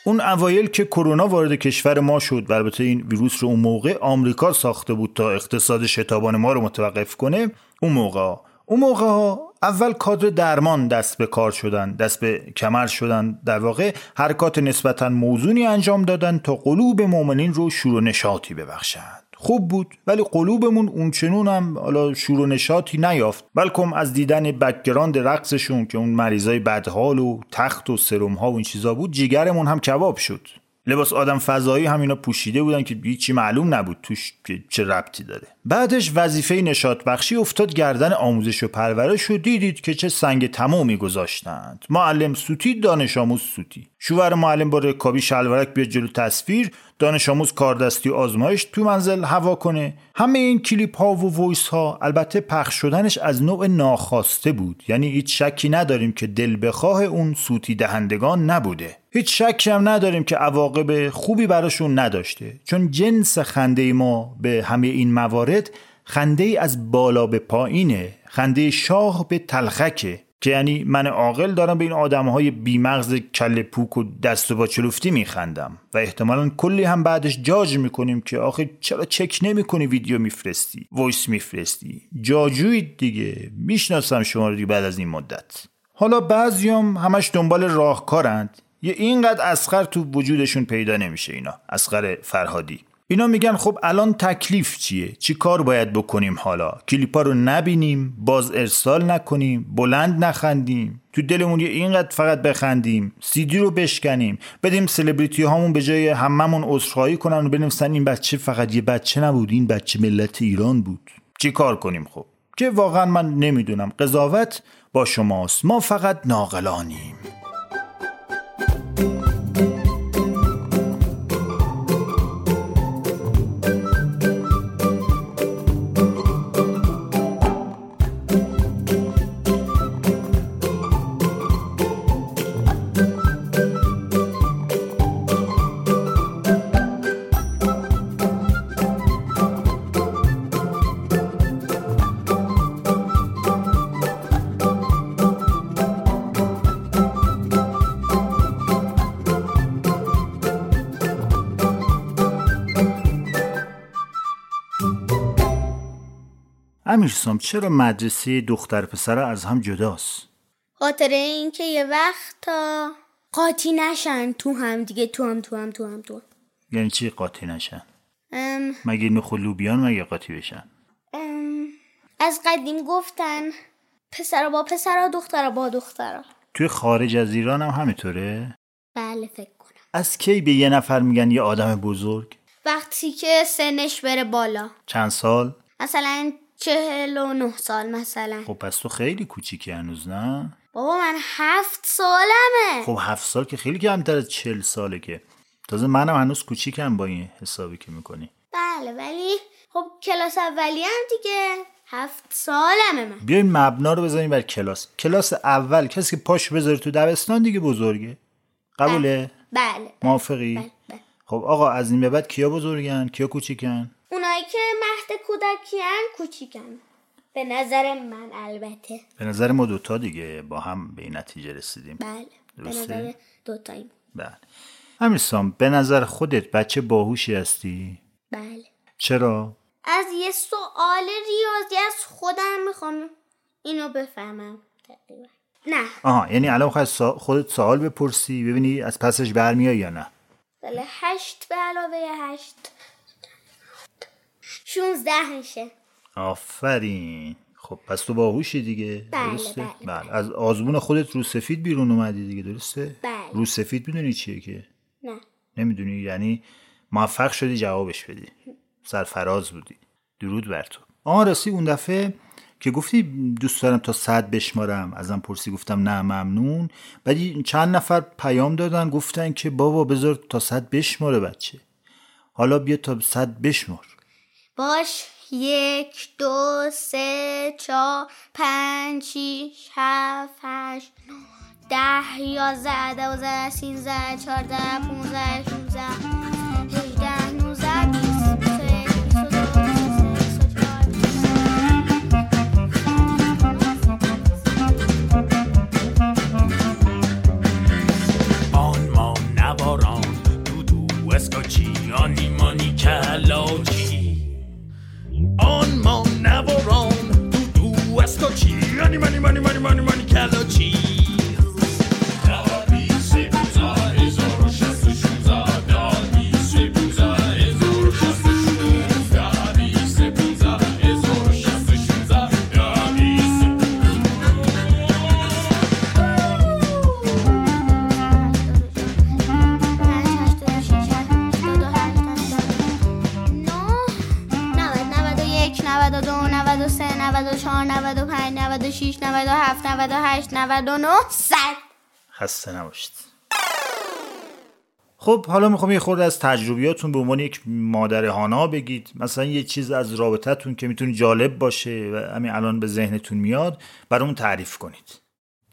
اون اوایل که کرونا وارد کشور ما شد و البته این ویروس رو اون موقع آمریکا ساخته بود تا اقتصاد شتابان ما رو متوقف کنه اون موقع اون موقع ها اول کادر درمان دست به کار شدن دست به کمر شدن. در واقع حرکات نسبتا موزونی انجام دادن تا قلوب مؤمنین رو شور و نشاطی ببخشند خوب بود ولی قلوبمون اونچنون هم حالا شور و نشاطی نیافت. بلکم از دیدن background رقصشون که اون مریضای بدحال و تخت و سرم ها و این چیزا بود جیگرمون هم کباب شد. لباس آدم فضایی هم اینا پوشیده بودن که هیچی معلوم نبود توش چه ربطی داره. بعدش وظیفه نشاط بخشی افتاد گردن آموزش و پرورش و دیدید که چه سنگ تمامی گذاشتند. معلم سوتی دانش آموز سوتی. شوهر معلم با رکابی شلوارک بیاد جلو تصویر دانش آموز کاردستی آزمایش تو منزل هوا کنه. همه این کلیپ ها و voice ها البته پخش شدنش از نوع ناخواسته بود. یعنی هیچ شکی نداریم که دلبخواه اون سوتی دهندگان نبوده. هیچ شکی هم نداریم که عواقب خوبی براشون نداشته. چون جنس خنده ما به همه این موارد خنده از بالا به پایینه. خنده شاه به تلخکه. که یعنی من عاقل دارم به این آدم های بیمغز کله پوک و دست و پا چلفتی میخندم. و احتمالا کلی هم بعدش جاج می‌کنیم که آخه چرا چک نمی‌کنی ویدیو میفرستی voice میفرستی؟ جاجوید دیگه. می‌شناسم شما رو دیگه بعد از این مدت. حالا بعضیام همش دنبال راهکارند. یه اینقدر اصغر تو وجودشون پیدا نمیشه اینا اصغر فرهادی. اینا میگن خب الان تکلیف چیه؟ چی کار باید بکنیم حالا؟ کلیپا رو نبینیم باز ارسال نکنیم بلند نخندیم. تو دلمون یه اینقدر فقط بخندیم سیدی رو بشکنیم. بدیم سلبریتی هامون به جای هممون عذرخواهی کنن و بنویسن این بچه فقط یه بچه نبود این بچه ملت ایران بود. چی کار کنیم خب؟ که واقعا من نمی‌دونم. قضاوت با شماست. ما فقط ناقلانیم. امیرسام چرا مدرسه دختر پسر از هم جداست؟ خاطر اینکه یه وقت تا قاطی نشن. تو هم دیگه تو هم تو هم تو هم تو هم. یعنی چی قاطی نشن؟ ام، مگه نخ و لوبیان مگه قاطی بشن؟ ام، از قدیم گفتن پسر با پسر دختر با دختر توی خارج از ایران هم همینطوره؟ بله فکر کنم. از کی به یه نفر میگن یه آدم بزرگ؟ وقتی که سنش بره بالا. چند سال؟ مثلا چهل و نه سال مثلا. خب پس تو خیلی کوچیکی هنوز نه؟ بابا من هفت سالمه. خب هفت سال که خیلی کمتر از چل ساله که. تازه منم هنوز کوچیکم با این حسابی که می‌کنی. بله ولی خب کلاس اولی هم دیگه. هفت سالمه من. بیاین مبنا رو بزنیم بر کلاس. کلاس اول کسی که پاش بذاره تو دبستان دیگه بزرگه. قبوله؟ بله موافقی؟ بله بله. خب آقا از این به بعد کیا بزرگن؟ کیا کوچیکن؟ اونایی که مهد کودکیان کوچیکن. به نظر من البته. به نظر ما دوتا دیگه با هم به این نتیجه رسیدیم. بله. به درسته؟ نظر دوتایی بله. امیرسام به نظر خودت بچه باهوشی هستی؟ بله. چرا؟ از یه سوال ریاضی از خودم می‌خوام اینو بفهمم. تقریبا. نه. آها یعنی الان خواهد سا... خودت سوال بپرسی ببینی از پسش برمیای یا نه؟ بله هشت به علاوه هشت. شونزده میشه. آفرین. خب پس تو باهوشی دیگه. بله، درسته؟ بله، از آزمون خودت رو سفید بیرون اومدی دیگه درسته؟ بله. رو سفید می‌دونی چیه که؟ نه. نمی‌دونی یعنی موفق شدی جوابش بدی. سرفراز بودی. درود بر تو. آها راستی اون دفعه که گفتی دوست دارم تا صد بشمارم ازم پرسی گفتم نه ممنون. بعد چند نفر پیام دادن گفتن که بابا بذار تا صد بشماره بچه. حالا بیا تا صد بشمار. باش یک دو سه چهار پنج شیش هفت هشت ده یازده دوازده سینزده چهارده پونزده شونزده اسکوچی آنی monica, logia. on Mount Navarone, to do tu money, money, money, money, money, money, caloci. 95 96 97 98 99 100 خسته نباشید. خب حالا می‌خوام یه خورده از تجربیاتون به عنوان یک مادر هانا بگید. مثلا یه چیز از رابطتون که می‌تونه جالب باشه و همین الان به ذهنتون میاد برامون تعریف کنید.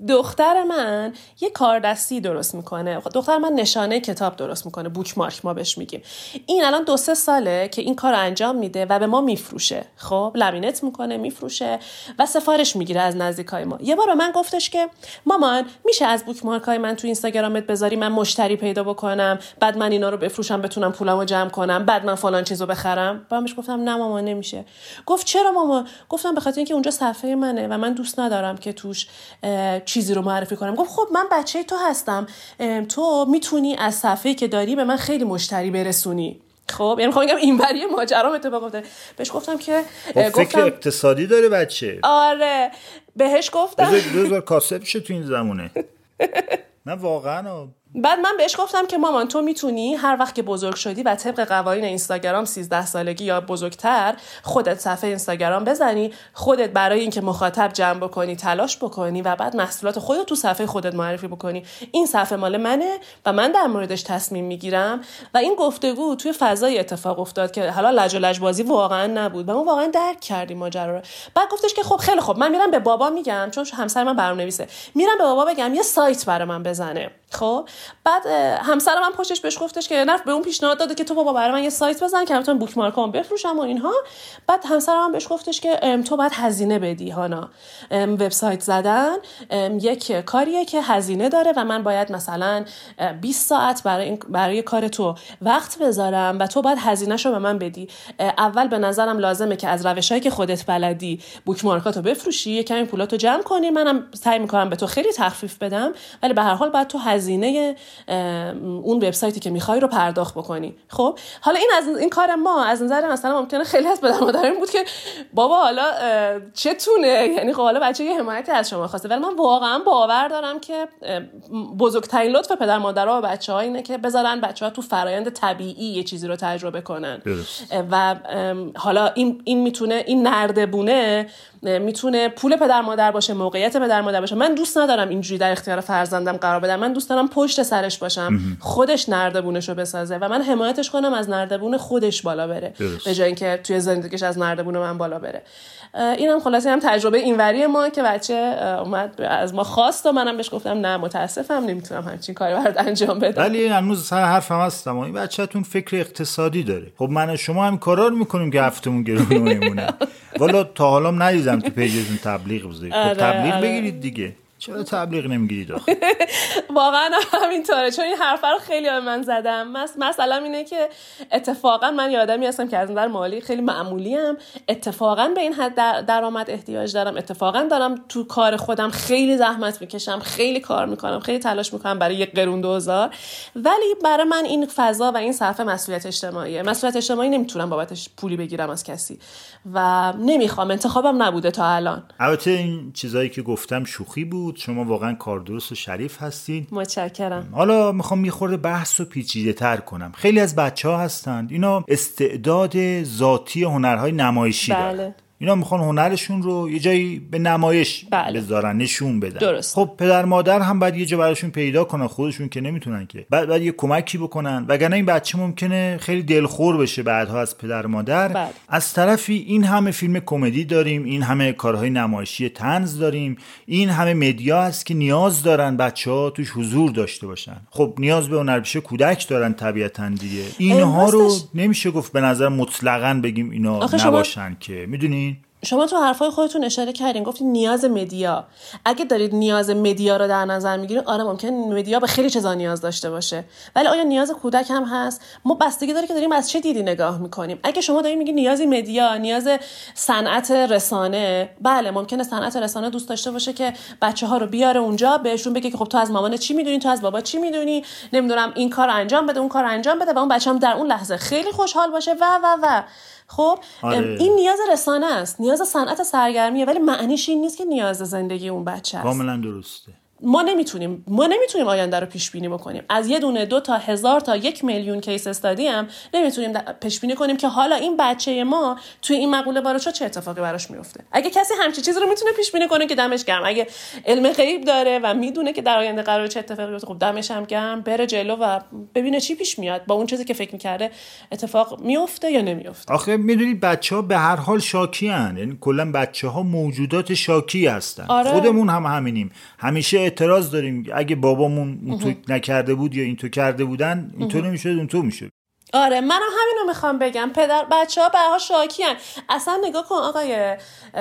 دختر من یه کاردستی درست می‌کنه. دختر من نشانه کتاب درست می‌کنه. بوک مارک ما بهش میگیم. این الان دو سه ساله که این کار انجام میده و به ما میفروشه. خب لمینت می‌کنه میفروشه و سفارش می‌گیره از نزدیکای ما. یه بار من گفتش که مامان میشه از بوک مارک های من تو اینستاگرامت بذاری من مشتری پیدا بکنم بعد من اینا رو بفروشم بتونم پولمو جمع کنم بعد من فلان چیزو بخرم؟ بهش گفتم نه مامان نمیشه. گفت چرا مامان؟ گفتم به خاطر اینکه اونجا صفحه منه و من دوست ندارم که توش چیزی رو معرفی کنم. گفت خب من بچه تو هستم. تو می‌تونی از صفحه که داری به من خیلی مشتری برسونی. خب یعنی می‌خوام بگم این بری ماجرا اتفاق افتاده. بهش گفتم که خب فکر اقتصادی داره بچه. آره. بهش گفتم بذار کاسب شه تو این زمونه. نه واقعا بعد من بهش گفتم که مامان تو می‌تونی هر وقت که بزرگ شدی و طبق قوانین اینستاگرام 13 سالگی یا بزرگتر خودت صفحه اینستاگرام بزنی خودت برای اینکه مخاطب جمع بکنی تلاش بکنی و بعد محصولات خودت تو صفحه خودت معرفی بکنی. این صفحه مال منه و من در موردش تصمیم می‌گیرم. و این گفتگو توی فضای اتفاق افتاد که حالا لج و لج بازی واقعا نبود. و ما واقعا درک کردیم ماجرا رو. بعد گفتش که خب خیلی خب من میرم به بابا میگم چون همسر من برنامه‌نویسه. میرم به بابا بگم یه سایت برای من بزنه. خب؟ بعد همسر من پشتش بهش گفتش که نه به اون پیشنهاد داده که تو بابا برای من یه سایت بزن که بتونم بوک مارکام بفروشم و اینها. بعد همسر من بهش گفتش که تو باید هزینه بدی هانا. وبسایت زدن یک کاریه که هزینه داره و من باید مثلا 20 ساعت برای برای کار تو وقت بذارم و تو باید هزینهشو به من بدی. اول به نظرم لازمه که از روشهایی که خودت بلدی بوک مارکاتو بفروشی یه کمی پولاتو جمع کنی. منم سعی می‌کنم به تو خیلی تخفیف بدم ولی به هر حال باید تو هزینه اون وبسایتی که می‌خوای رو پرداخت بکنی. خب؟ حالا این از این کار ما از نظر مثلا ممکنه خیلی از پدر مادران بود که بابا حالا چتونه یعنی خب حالا بچه یه حمایتی از شما خواسته. ولی من واقعا باور دارم که بزرگترین لطف پدر مادرها و بچه ها اینه که بذارن بچه ها تو فرایند طبیعی یه چیزی رو تجربه کنن. و حالا این این می‌تونه این نردبونه می‌تونه پول پدر مادر باشه موقعیت پدر مادر باشه. من دوست ندارم اینجوری در اختیار فرزندم قرار بدم. من دوست دارم پشت سرش باشم خودش نردبونش رو بسازه و من حمایتش کنم از نردبون خودش بالا بره. به جای اینکه توی زندگیش از نردبون من بالا بره. اینم خلاصه هم تجربه اینوری ما که بچه اومد از ما خواست و منم بهش گفتم نه متاسفم نمی‌تونم همچین کاری برات انجام بدم. ولی هنوز سر حرفم هستم این بچه‌تون فکر اقتصادی داره. خب من شما هم کارا رو می‌کنیم که هفتمون گرون میمونه والا تا حالا ندیدم تو پیجتون تبلیغ بزنید خب تبلیغ بگیرید دیگه. چرا تبلیغ نمی‌گیرید واقعا همینطوره چون این حرفا رو خیلی به من زدم. مس... مثلا اینه که اتفاقا من یادمی هستم که از نظر مالی خیلی معمولی ام اتفاقا به این حد درآمد احتیاج دارم. اتفاقا دارم تو کار خودم خیلی زحمت می‌کشم خیلی کار می‌کنم خیلی تلاش می‌کنم برای یک قرون دوزار. ولی برای من این فضا و این صفحه مسئولیت اجتماعیه. مسئولیت اجتماعی نمی‌تونم بابتش پولی بگیرم از کسی. و نمی‌خوام انتخابم نبوده تا الان. البته این چیزایی که گفتم شوخی بود. شما واقعا کار درست و شریف هستید متشکرم. حالا می‌خوام یه خورده بحث و پیچیده تر کنم. خیلی از بچه ها هستند. اینا استعداد ذاتی هنرهای نمایشی بله. دارن اینا می‌خوان هنرشون رو یه جایی به نمایش بله. بذارن نشون بدن. درست. خب پدر مادر هم باید یه جا براشون پیدا کنن خودشون که نمی‌تونن که. بعد باید یه کمکی بکنن. وگرنه این بچه ممکنه خیلی دلخور بشه بعدها از پدر مادر. بله. از طرفی این همه فیلم کمدی داریم این همه کارهای نمایشی تنز داریم این همه مدیا هست که نیاز دارن بچه ها توش حضور داشته باشن. خب نیاز به هنرپیشه کودک دارن طبیعتا دیگه. اینها رو نمیشه گفت به نظر مطلقا بگیم اینا آخه شما- نباشن که. می‌دونین؟ شما تو حرفای خودتون اشاره کردین گفتین نیاز مدیا. اگه دارید نیاز مدیا رو در نظر می‌گیرید آره ممکن مدیا به خیلی چیزا نیاز داشته باشه. ولی آیا نیاز کودک هم هست؟ ما بستگی داره که داریم از چه دیدی نگاه می‌کنیم. اگه شما دارین میگین نیازی مدیا نیاز صنعت رسانه بله ممکنه صنعت رسانه دوست داشته باشه که بچه ها رو بیاره اونجا بهشون بگه که خب تو از مامان چی می‌دونی؟ تو از بابا چی می‌دونی؟ نمی‌دونم این کار انجام بده اون کار انجام بده و اون بچه هم در اون لحظه خیلی خوشحال باشه و و و. خب آره. این نیاز رسانه است. نیاز صنعت سرگرمیه ولی معنیش این نیست که نیاز زندگی اون بچه است. کاملا درسته. ما نمی‌تونیم ما نمی‌تونیم آینده رو پیش بینی بکنیم. از یه دونه دو تا هزار تا یک میلیون کیس استادی هم نمی‌تونیم پیش بینی کنیم که حالا این بچه ما توی این مقوله وارد چه اتفاقی براش میفته. اگه کسی همچی چیزی رو می‌تونه پیش بینی کنه که دمش گرم. اگه علم غیب داره و می‌دونه که در آینده قرار چه اتفاقی بیفته خب دمش هم گرم بره جلو و ببینه چی پیش میاد با اون چیزی که فکر می‌کرده اتفاق میفته یا نمیفته آخه می‌دونید بچه ها به هر حال شاکی هن. یعنی کلا بچه ها موجودات شاکی هستن. آره. خودمون هم همینیم. همیشه اعتراض داریم. اگه بابامون اونطور نکرده بود یا اینطور کرده بودن اینطور نمی‌شد اونطور می‌شد. آره منم همینو می‌خوام بگم. پدر بچه ها برها شاکی هن. اصلا نگاه کن آقای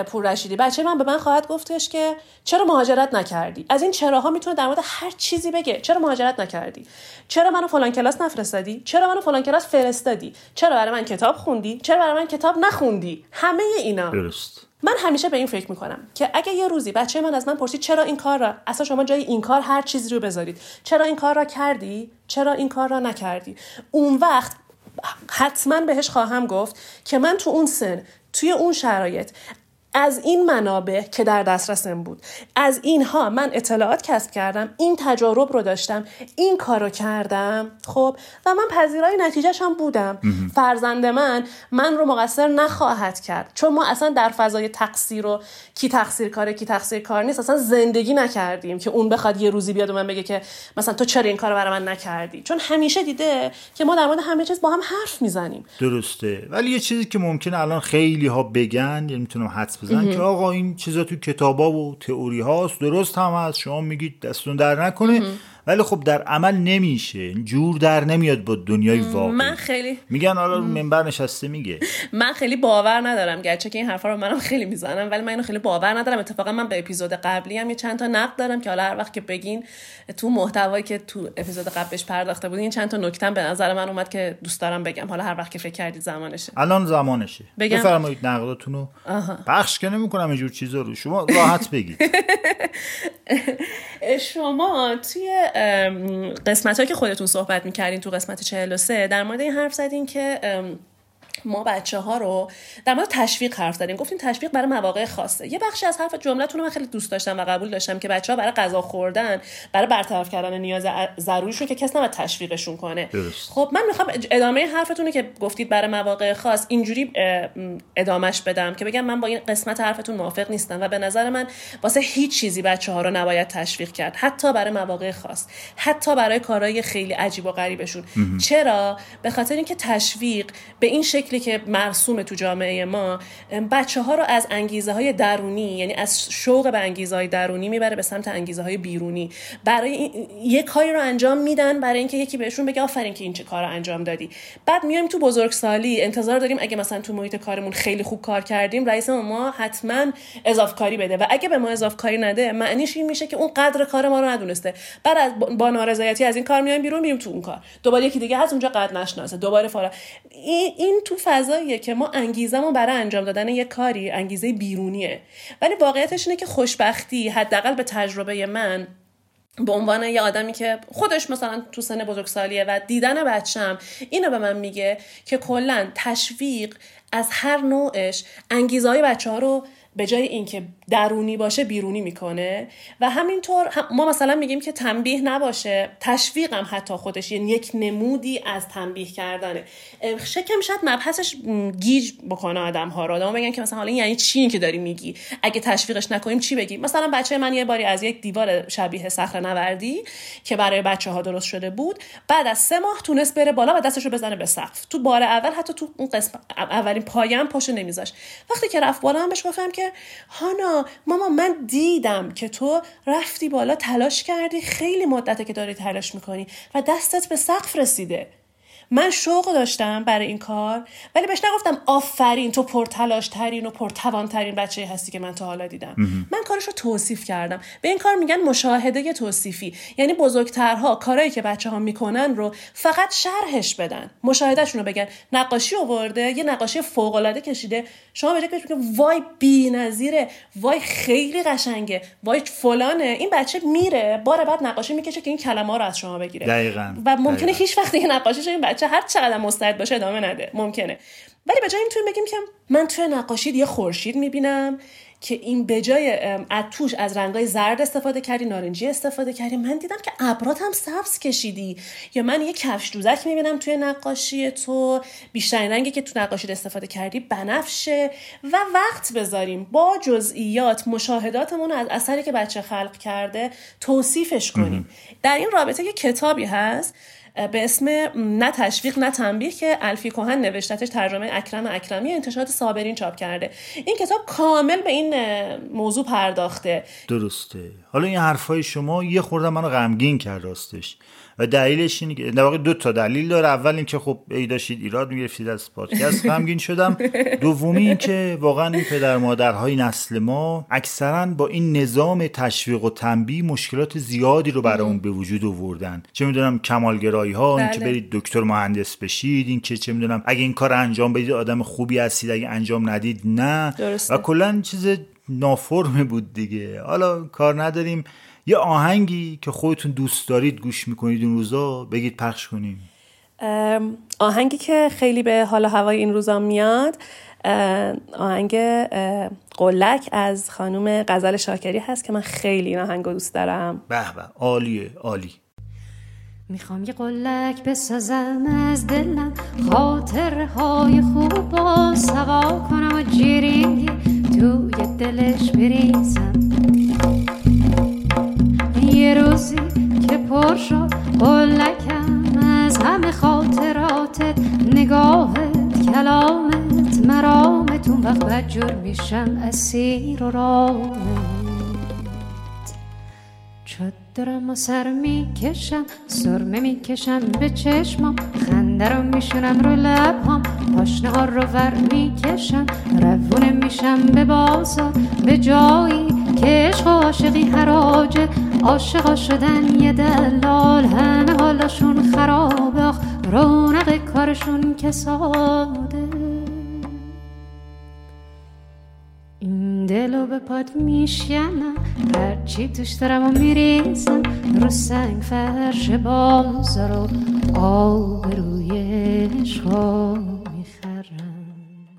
پور رشیدی بچه من به من خواهد گفتش که چرا مهاجرت نکردی؟ از این چراها می‌تونه در مورد هر چیزی بگه. چرا مهاجرت نکردی؟ چرا منو فلان کلاس نفرستادی؟ چرا منو فلان کلاس فرستادی؟ چرا برای من کتاب خوندی؟ چرا برای من کتاب نخوندی؟ همه اینا. درست. من همیشه به این فکر می‌کنم که اگه یه روزی بچه من از من پرسید چرا این کار را اصلا شما جای این کار هر چیزی رو بذارید. چرا این کار را کردی؟ چرا این کار را نکردی؟ اون وقت حتما بهش خواهم گفت که من تو اون سن توی اون شرایط از این منابع که در دسترسم بود از اینها من اطلاعات کسب کردم این تجارب رو داشتم این کارو کردم خب؟ و من پذیرای نتیجهش هم بودم. فرزند من من رو مقصر نخواهد کرد. چون ما اصلا در فضای تقصیر و کی تقصیر کاره کی تقصیر کار نیست اصلا زندگی نکردیم که اون بخواد یه روزی بیاد و من بگه که مثلا تو چرا این کارو برای من نکردی؟ چون همیشه دیده که ما در مورد همه چیز با هم حرف می‌زنیم. درسته. ولی یه چیزی که ممکنه الان خیلی ها بگن یعنی می‌تونم حدس بزنم که آقا این چیزا تو کتابا و تئوری هاست درست هم هست. شما میگید دستون در نکنه. ولی خب در عمل نمیشه. جور در نمیاد با دنیای واقعی. من خیلی میگن حالا رو منبر نشسته میگه. من خیلی باور ندارم گرچه که این حرفا رو منم خیلی می‌زنم ولی من اینو خیلی باور ندارم. اتفاقا من به اپیزود قبلی هم یه چند تا نقد دارم که حالا هر وقت که بگین تو محتوایی که تو اپیزود قبلش پرداخته بودین چند تا نکته به نظر من اومد که دوست دارم بگم. حالا هر وقت که فکر کردید زمانشه. الان زمانشه. بگم؟ بفرمایید نقداتون رو پخش که نمی‌کنم اینجور چیزا رو. شما راحت بگید. شما توی قسمت که خودتون صحبت می‌کردین تو قسمت 43 در مورد این حرف زدین که ما بچه ها رو در مورد تشویق حرف زدیم. گفتیم تشویق برای مواقع خاصه. یه بخشی از حرف جملتون رو من خیلی دوست داشتم و قبول داشتم که بچه ها برای غذا خوردن برای برطرف کردن نیاز ضروریشون که کس نباید تشویقشون کنه. درست. خب من می‌خوام ادامه حرفتون رو که گفتید برای مواقع خاص اینجوری ادامش بدم که بگم من با این قسمت حرفتون موافق نیستم و به نظر من واسه هیچ چیزی بچه ها رو نباید تشویق کرد. حتی برای مواقع خاص. حتی برای کارهای خیلی عجیب و غریبشون. چرا؟ به خاطر اینکه تشویق به این شکلی که مرسوم تو جامعه ما بچه ها رو از انگیزه های درونی یعنی از شوق به انگیزه های درونی می‌بره به سمت انگیزه های بیرونی. برای یه کاری رو انجام میدن برای اینکه یکی بهشون بگه آفرین که این چه کار رو انجام دادی. بعد میایم تو بزرگسالی انتظار داریم اگه مثلا تو محیط کارمون خیلی خوب کار کردیم رئیس ما حتما اضافه کاری بده. و اگه به ما اضافه کاری نده معنیش این میشه که اون قدر کار ما رو ندونسته. بعد از با نارضایتی از این کار میایم بیرون میریم تو اون کار. دوباره یکی دیگه هست اونجا قد نشناسه. دوباره فارا این, این تو فضاییه که ما انگیزمون برای انجام دادن یه کاری انگیزه بیرونیه. ولی واقعیتش اینه که خوشبختی حداقل به تجربه من به عنوان یه آدمی که خودش مثلا تو سن بزرگسالیه و دیدن بچم اینو به من میگه که کلا تشویق از هر نوعش انگیزه های بچه ها رو به جای اینکه درونی باشه بیرونی می‌کنه. و همینطور هم- ما مثلا میگیم که تنبیه نباشه. تشویق هم حتی خودش یعنی یک نمودی از تنبیه کردنه. شکم شاید مبحثش گیج بکنه آدم ها رو. آدم بگن که مثلا حالا یعنی چی این که داری میگی؟ اگه تشویقش نکنیم چی بگیم؟ مثلا بچه من یه باری از یک دیوار شبیه صخره نوردی که برای بچه ها درست شده بود. بعد از سه ماه تونست بره بالا و دستش رو بزنه به سقف. تو بار اول حتی تو اون قسم اولین پایم پاشو نمیذاش. وقتی که رفت بالا من بهش گفتم که هانا ماما من دیدم که تو رفتی بالا تلاش کردی خیلی مدته که داری تلاش می‌کنی و دستت به سقف رسیده. من شوق داشتم برای این کار ولی بهش نگفتم آفرین تو پرتلاش ترین و پرتوان ترین بچه هستی که من تا حالا دیدم. من کارش رو توصیف کردم. به این کار میگن مشاهده توصیفی. یعنی بزرگترها کارهایی که بچه ها می‌کنن رو فقط شرحش بدن. مشاهدهشون رو بگن. نقاشی آورده یه نقاشی فوق العاده کشیده. شما به که وای بی‌نظیره وای خیلی قشنگه وای فلانه این بچه میره بار بعد نقاشی می‌کشه که این کلمه رو از شما بگیره. دقیقاً. و ممکنه دقیقاً. هیچ وقت این نقاشیش این بچه هر چقدر مستعد باشه ادامه نده. ممکنه. ولی به جای این بگیم که من توی نقاشی یه خورشید می‌بینم که این به جای از توش از رنگای زرد استفاده کردی نارنجی استفاده کردی. من دیدم که ابرات هم سبز کشیدی. یا من یه کفش دوزک می‌بینم توی نقاشی تو. بیشترین رنگی که تو نقاشی استفاده کردی بنفشه. و وقت بذاریم. با جزئیات مشاهداتمون از اثری که بچه خلق کرده توصیفش کنیم. در این رابطه یه کتابی هست. به اسم نه تشویق نه تنبیه که الفی کوهن نوشتتش ترجمه اکرم اکرمی انتشارات صابرین چاپ کرده. این کتاب کامل به این موضوع پرداخته. درسته. حالا این حرفای شما یه خورده منو غمگین کرد راستش. و دلیلش اینه که در واقع دو تا دلیل داره. اول اینکه خب ای داشتید ایراد می‌گرفتید از پادکست. غمگین شدم. دومی این که واقعا این پدر مادرهای نسل ما اکثرا با این نظام تشویق و تنبیه مشکلات زیادی رو برای به وجود آوردن. چه می‌دونم کمالگرایی ها بله. برید دکتر مهندس بشید این که چه می‌دونم اگه این کار انجام بدید آدم خوبی هستید اگه انجام ندید نه. و کلا چیز نافرمه بود دیگه. حالا کار نداریم. یه آهنگی که خودتون دوست دارید گوش می‌کنید این روزا بگید پخش کنیم. آهنگی که خیلی به حال هوای این روزا میاد آهنگ قلک از خانوم غزل شاکری هست که من خیلی این آهنگ دوست دارم. به به عالیه عالی. می‌خوام یه قلک بسازم از دلم خاطرهای خوب با سوا کنم و جیرینگی توی دلش بریزم. یه روزی که پر شد قلکم از همه خاطراتت. نگاهت کلامت مرامت اون وقت بدجور میشم اسیر و رامت. دارم و سر می‌کشم سرمه می‌کشم به چشمام. خنده رو میشونم رو لبهام پاشنه ها رو ور می‌کشم. روونه میشم به بازار به جایی که عشق و عاشقی حراجه. عاشقا شدن یه دلال همه حالشون خرابه. رونق کارشون که ساده. دلو به پاد میشینم. هرچی توش دارم و میریزم. رو سنگ فرش بازار و آب روی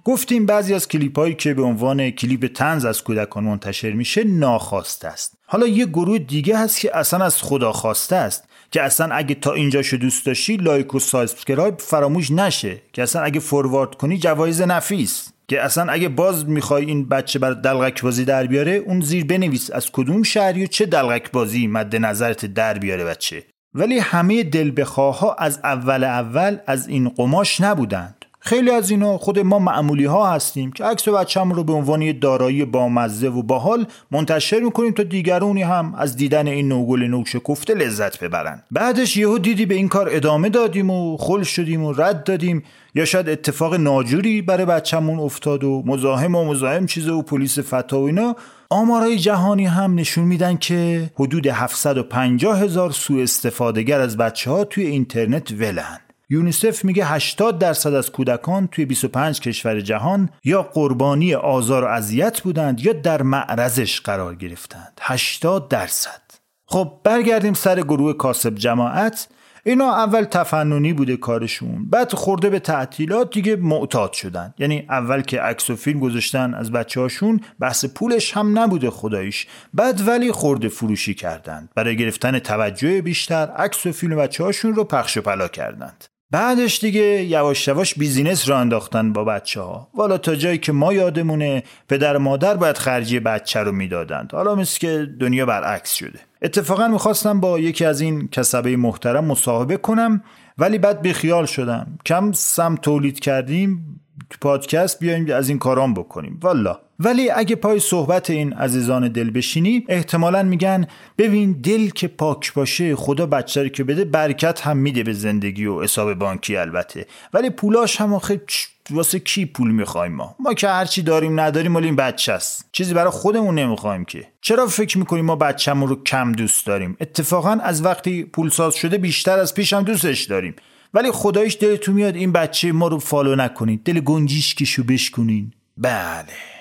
گفتیم بعضی از کلیپ هایی که به عنوان کلیپ طنز از کودکان منتشر میشه ناخواسته است. حالا یه گروه دیگه هست که اصلا از خدا خواسته است که اصلا اگه تا اینجاشو دوست داشتی like و subscribe فراموش نشه که اصلا اگه forward کنی جوایز نفیس. که اصلا اگه باز می‌خوای این بچه برات دلقک بازی در بیاره اون زیر بنویس از کدوم شهری و چه دلقک بازی مد نظرت در بیاره بچه. ولی همه دل ها از اول اول از این قماش نبودند خیلی از اینا خود ما معمولی ها هستیم که عکس بچه‌مون رو به عنوان دارایی بامزه و باحال منتشر می‌کنیم تا دیگرونی هم از دیدن این نوگل نوشکفته لذت ببرن. بعدش یهو دیدی به این کار ادامه دادیم و خل شدیم و رد دادیم یا شاید اتفاق ناجوری برای بچه‌مون افتاد و مزاحم و مزاحم چیزه و پلیس فتا و اینا. آمارای جهانی هم نشون میدن که حدود 750 هزار سوء استفادهگر از بچه ها توی اینترنت ولن. یونیسف میگه 80 درصد از کودکان توی 25 کشور جهان یا قربانی آزار و اذیت بودند یا در معرضش قرار گرفتند. 80 درصد. خب برگردیم سر گروه کاسب جماعت. اینا اول تفننی بوده کارشون. بعد خورده به تعطیلات دیگه معتاد شدن. یعنی اول که عکس و فیلم گذاشتن از بچه هاشون بحث پولش هم نبوده خداییش. بعد ولی خورده فروشی کردند. برای گرفتن توجه بیشتر عکس و فیلم بچه هاشون رو پخش و پلا کردند. بعدش دیگه یواش یواش بیزینس را انداختن با بچه ها والا تا جایی که ما یادمونه پدر مادر باید خرجی بچه رو می‌دادند. حالا مثل که دنیا برعکس شده. اتفاقا می‌خواستم با یکی از این کسبه محترم مصاحبه کنم ولی بعد بیخیال شدم. کم سم تولید کردیم تو پادکست بیایم از این کارام بکنیم. والا. ولی اگه پای صحبت این عزیزان دل بشینی احتمالا میگن ببین دل که پاک باشه خدا بچه که بده برکت هم میده به زندگی و حساب بانکی البته. ولی پولاش هم آخه واسه کی پول می‌خوایم ما؟ ما که هرچی داریم نداریم ولی این بچه است. چیزی برای خودمون نمی‌خوایم که. چرا فکر می‌کنیم ما بچه‌مون رو کم دوست داریم؟ اتفاقا از وقتی پول ساز شده بیشتر از پیش هم دوستش داریم. ولی خدایش دلتون میاد این بچه ما رو فالو نکنید. دل گنجیشکشو بشکنین. بله.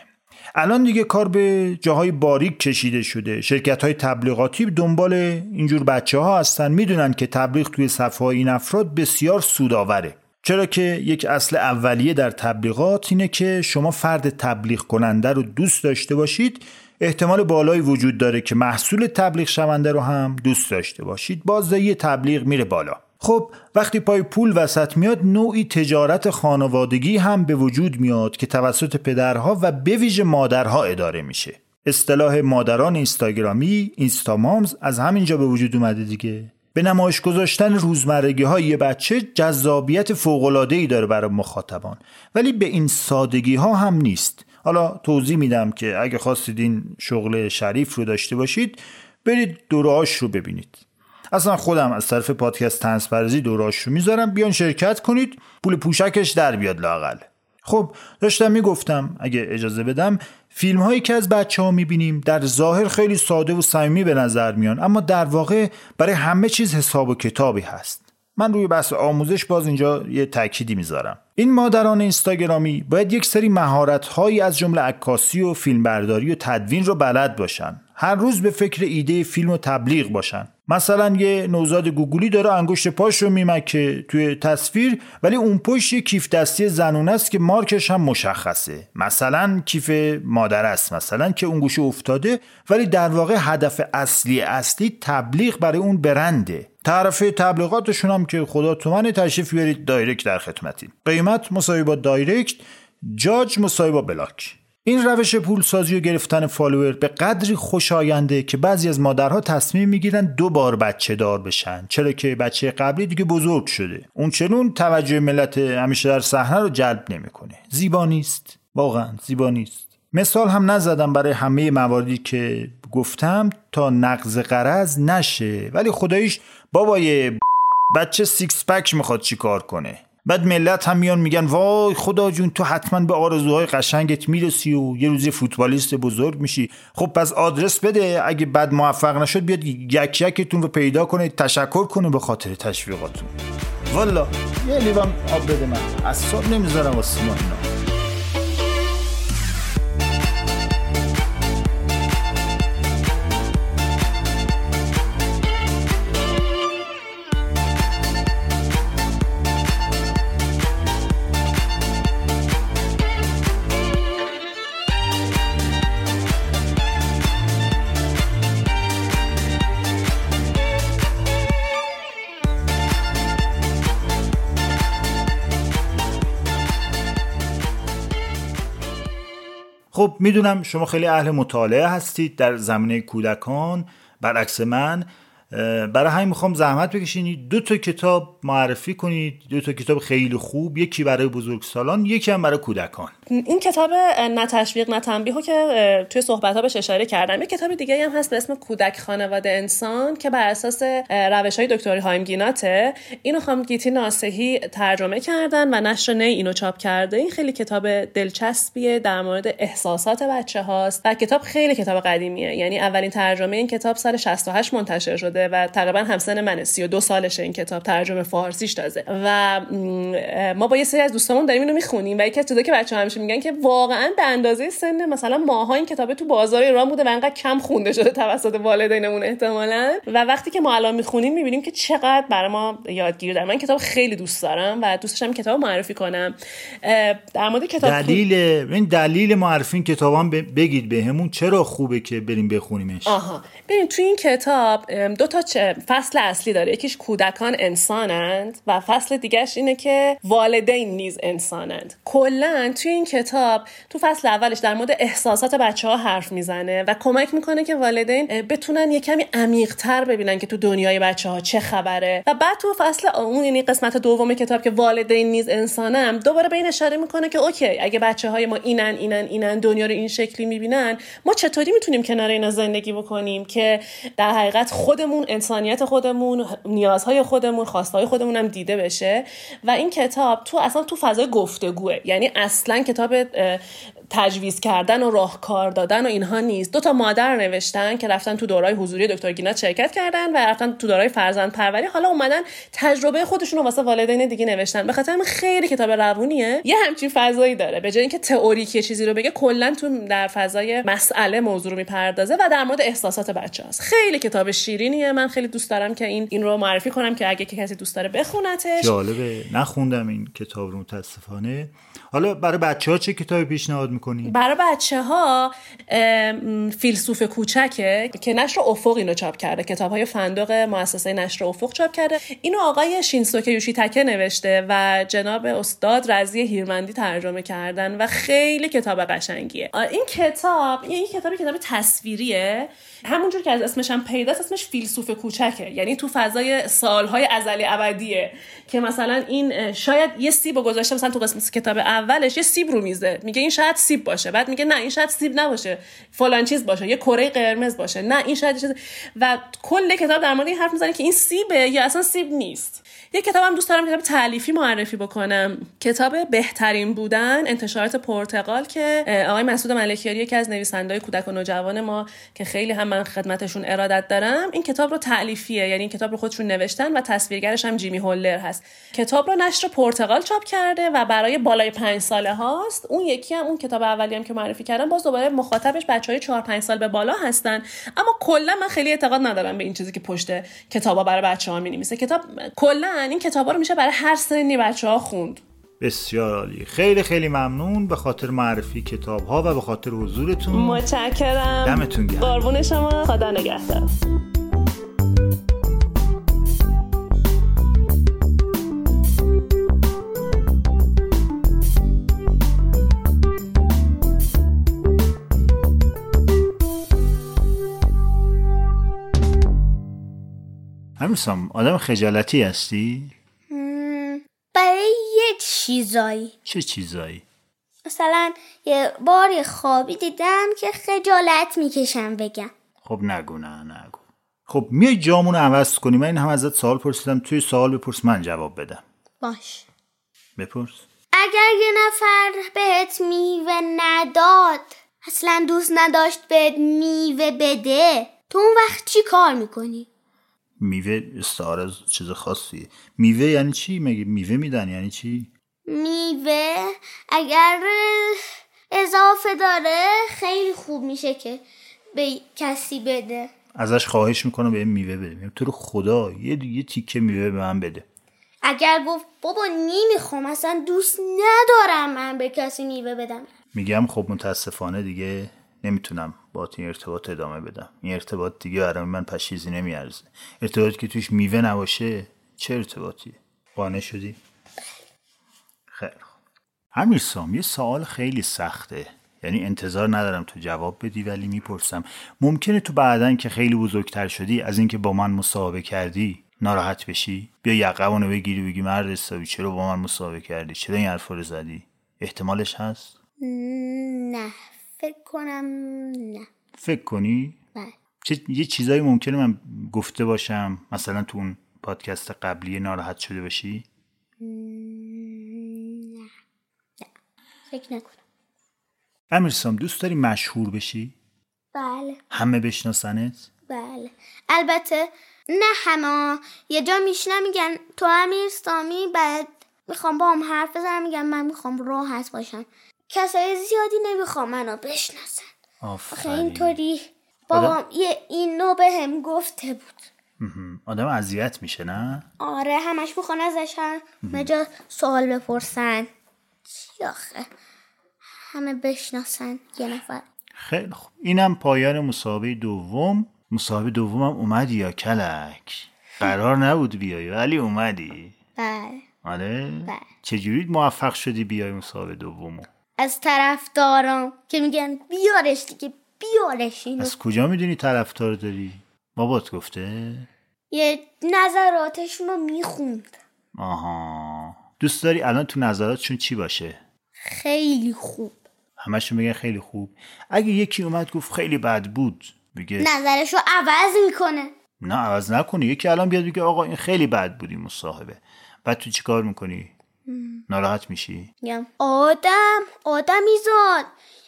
الان دیگه کار به جاهای باریک کشیده شده. شرکت های تبلیغاتی دنبال اینجور بچه ها هستن. می‌دونن که تبلیغ توی صفحه این افراد بسیار سودآوره. چرا که یک اصل اولیه در تبلیغات اینه که شما فرد تبلیغ کننده رو دوست داشته باشید. احتمال بالایی وجود داره که محصول تبلیغ شونده رو هم دوست داشته باشید. بازدهی تبلیغ میره بالا. خب وقتی پای پول وسط میاد نوعی تجارت خانوادگی هم به وجود میاد که توسط پدرها و به ویژه مادرها اداره میشه. اصطلاح مادران اینستاگرامی اینستامامز از همینجا به وجود اومده دیگه. به نمایش گذاشتن روزمرگی های یه بچه جذابیت فوقلاده ای داره برای مخاطبان. ولی به این سادگی ها هم نیست. حالا توضیح میدم که اگه خواستید این شغل شریف رو داشته باشید برید دورهاش رو ببینید. اصلا خودم از طرف پادکست تنس پرزی دوراش رو می‌ذارم. بیان شرکت کنید پول پوشکش در بیاد لاقل. خب داشتم می‌گفتم اگه اجازه بدم فیلم هایی که از بچه ها می‌بینیم در ظاهر خیلی ساده و صمیمی به نظر میان اما در واقع برای همه چیز حساب و کتابی هست. من روی بحث آموزش باز اینجا یه تأکیدی می‌ذارم. این مادران اینستاگرامی باید یک سری مهارت هایی از جمله عکاسی و فیلمبرداری و تدوین رو بلد باشن. هر روز به فکر ایده فیلم و تبلیغ باشن. مثلا یه نوزاد گوگلی داره انگشت پاش رو میمکه توی تصویر ولی اون پشت یه کیف دستی زنونه است که مارکش هم مشخصه. مثلا کیف مادر است مثلا که اون گوشه افتاده ولی در واقع هدف اصلی اصلی تبلیغ برای اون برنده. تعرفه تبلیغاتشون هم که خدا تومن تشریف بیارید direct در خدمتیم قیمت با direct judge با block. این روش پولسازی و گرفتن follower به قدری خوشاینده که بعضی از مادرها تصمیم می‌گیرن دو بار بچه دار بشن. چرا که بچه قبلی دیگه بزرگ شده. اون چنون توجه ملت همیشه در صحنه رو جلب نمی‌کنه. زیبا نیست. واقعا زیبا نیست. مثال هم نزدم برای همه مواردی که گفتم تا نقض غرض نشه. ولی خداییش بابای بچه six pack می‌خواد چیکار کنه؟ بعد ملت هم میان میگن وای خدا جون تو حتما به آرزوهای قشنگت می‌رسی و یه روزی فوتبالیست بزرگ میشی. خب پس آدرس بده اگه بعد موفق نشد بیاد یک یکتون رو پیدا کنه تشکر کنه به خاطر تشویقاتون. والا یه لیوان آب بده من. اعصاب نمی‌ذارم واسه اینا. خب می‌دونم شما خیلی اهل مطالعه هستید در زمینه کودکان. برعکس من برای همین می‌خوام زحمت بکشید دو تا کتاب معرفی کنید. دو تا کتاب خیلی خوب. یکی برای بزرگسالان یکی هم برای کودکان. این کتاب نه تشویق نه تنبیه که توی صحبت ها بهش اشاره کردم. یه کتاب دیگه هم هست به اسم کودک خانواده انسان که بر اساس روش های دکتری هایمگیناته اینو خانم گیتی ناسهی ترجمه کردن و نشر نی اینو چاپ کرده. این خیلی کتاب دلچسبیه در مورد احساسات بچه هاست و کتاب خیلی کتاب قدیمیه. یعنی اولین ترجمه این کتاب سال 68 منتشر شده. و تقریبا همسن منه 32 سالشه این کتاب ترجمه فارسیش تازه. و ما با یه سری از دوستامون داریم اینو می‌خونیم و یکی از که بچه‌ها همیشه میگن که واقعا به اندازه سن مثلا ماها این کتاب تو بازار ایران بوده و انقدر کم خونده شده توسط والدینمون احتمالا. و وقتی که ما الان می‌خونیم می‌بینیم که چقدر برای ما یادگیر داره. من کتاب خیلی دوست دارم و دوست داشتم کتاب معرفی کنم. در مورد کتاب دلیل این دلیل معرفی این کتابام بگید بهمون. چرا خوبه که بریم بخونیمش؟ آها. ببین تو این کتاب دو تا فصل اصلی داره؟ یکیش کودکان انسانند و فصل دیگهش اینه که والدین نیز انسانند. کلا توی این کتاب تو فصل اولش در مورد احساسات بچه ها حرف می‌زنه و کمک می‌کنه که والدین بتونن یه کمی عمیقتر ببینن که تو دنیای بچه ها چه خبره. و بعد تو فصل اون یعنی قسمت دوم کتاب که والدین نیز انسانم دوباره به این اشاره می‌کنه که اوکی اگه بچه های ما اینن اینن اینن دنیا رو این شکلی می‌بینن ما چطوری می‌تونیم کنار اینا زندگی بکنیم که در حقیقت خودمون انسانیت خودمون نیازهای خودمون خواستهای خودمون هم دیده بشه. و این کتاب تو اصلا تو فضای گفتگوه. یعنی اصلا کتاب تجویز کردن و راهکار دادن و اینها نیست. دو تا مادر نوشتن که رفتن تو دورای حضوری دکتر گینات شرکت کردن و رفتن تو دورای فرزند پروری حالا اومدن تجربه خودشون رو واسه والدین دیگه نوشتن. به خاطر خیلی کتاب روونیه. یه همچین فضایی داره. به جای اینکه تئوریکی چیزی رو بگه کلا تو در فضای مسئله موضوع رو می‌پردازه و در مورد احساسات بچه هست. خیلی کتاب شیرینیه. من خیلی دوست دارم که این این رو معرفی کنم که اگه کسی دوست داره بخونتش. جالبه. نخوندم این کتاب رو متاسفانه. حالا برای بچه ها چه کتابی پیشنهاد می‌کنی؟ برای بچه ها فیلسوف کوچکه که نشر افق اینو چاپ کرده. کتاب های فندق مؤسسه نشر افق چاپ کرده. اینو آقای شینسوکه یوشیتکه نوشته و جناب استاد رزی هیرمندی ترجمه کردن و خیلی کتاب قشنگیه. این کتاب این کتاب کتاب تصویریه. همونجور که از اسمش هم پیداست اسمش فیلسوف کوچکه. یعنی تو فضای سالهای ازلی ابدیه. که مثلا این شاید یه سیب گذاشته مثلا تو قسمت کتاب اولش یه سیب رو میزه. میگه این شاید سیب باشه. بعد میگه نه این شاید سیب نباشه. فلان چیز باشه. یه کره قرمز باشه. نه این شاید چیز. و کل کتاب در مورد این حرف می‌زنه که این سیبه یا اصلا سیب نیست. یه کتاب هم دوست دارم کتاب تعلیفی معرفی بکنم. کتاب بهترین بودن انتشارات پرتغال که آقای مسعود ملکیاری یکی از نویسنده‌های کودک و نوجوان ما که خیلی هم من خدمتشون ارادت دارم این کتاب رو تعلیفیه یعنی این کتاب رو خودشون نوشتن و تصویرگرش هم جیمی هولر هست. کتاب رو نشر پرتغال چاپ کرده و برای بالای پنج ساله هاست. اون یکی هم اون کتاب اولی هم که معرفی کردم باز دوباره مخاطبش بچهای 4 5 سال به بالا هستن. اما کلا من خیلی اعتقاد ندارم به این چیزی که پشت کتابا برای بچه‌ها می‌نویسه. کتاب کلا این کتابا رو میشه برای هر سنی بچه‌ها خوند. بسیار عالی. خیلی خیلی ممنون. به خاطر معرفی کتاب ها و به خاطر حضورتون. متشکرم. دمتون گرم. قربون شما. خدا نگهدار. همیسام آدم خجالتی هستی؟ برای یه چیزایی. چه چیزایی؟ مثلا یه بار یه خوابی دیدم که خجالت می‌کشم بگم. خب نگو نه نگو. خب میای جامون عوض کنی. من این هم ازت سوال پرسیدم. توی سوال بپرس من جواب بدم. باش. بپرس. اگر یه نفر بهت میوه نداد اصلا دوست نداشت بهت میوه بده تو اون وقت چی کار می‌کنی؟ میوه استعاره چیز خاصیه میوه یعنی چی؟ مگه میوه میدن؟ یعنی چی؟ میوه اگر اضافه داره خیلی خوب میشه که به کسی بده. ازش خواهش می‌کنه به میوه بده. تو رو خدا یه یه تیکه میوه به من بده. اگر گفت بابا نمی‌خوام اصلا دوست ندارم من به کسی میوه بدم. میگم خب متاسفانه دیگه نمی‌تونم با این ارتباط ادامه بدم. این ارتباط دیگه برای من پشیزی نمیارزه. ارتباطی که توش میوه نباشه چه ارتباطیه قانع شدی؟ خیلی خوب سام یه سوال خیلی سخته. یعنی انتظار ندارم تو جواب بدی ولی می‌پرسم. ممکنه تو بعدا که خیلی بزرگتر شدی از اینکه با من مصاحبه کردی ناراحت بشی؟ بیا یقمونو بگیری بگی مرد حسابی چرا با من مصاحبه کردی؟ چرا این حرفا زدی؟ احتمالش هست؟ نه. فکر کنم نه. فکر کنی؟ بله. چه یه چیزایی ممکنه من گفته باشم مثلا تو اون پادکست قبلی ناراحت شده باشی؟ نه. نه. فکر نکنم. امیرسام دوست داری مشهور بشی؟ بله. همه بشناسنت؟ بله. البته نه همه. یه جا میشنم میگن تو امیر سامی بعد می‌خوام با هم حرف بزنم میگم من می‌خوام راحت باشم. کسای زیادی نمی‌خوام منو بشناسن. آخه اینطوری بابام یه اینو به هم گفته بود. آدم اذیت میشه نه؟ آره همش می‌خوان ازش همه جا سوال بپرسن. چی آخه؟ همه بشناسن یه نفر. خیلی خوب. اینم پایان مسابقه دوم. مسابقه دومم اومدی یا کلک؟ قرار نبود بیای ولی اومدی. بله. آره؟ بله. چجوری موفق شدی بیای مسابقه دومو؟ از طرفدارام که میگن بیارش دیگه بیارش اینو. از کجا می‌دونی طرفدار داری؟ بابات گفته؟ یه نظراتشون رو می‌خوند. آها. دوست داری الان تو نظراتشون چی باشه؟ خیلی خوب. همشون میگن خیلی خوب. اگه یکی اومد گفت خیلی بد بود بگه نظرشو عوض می‌کنه. نه عوض نکنی. یکی الان بیاد بگه آقا این خیلی بد بود این مصاحبه. بعد تو چیکار می‌کنی؟ ناراحت میشی؟ میگم آدم آدمی زاد.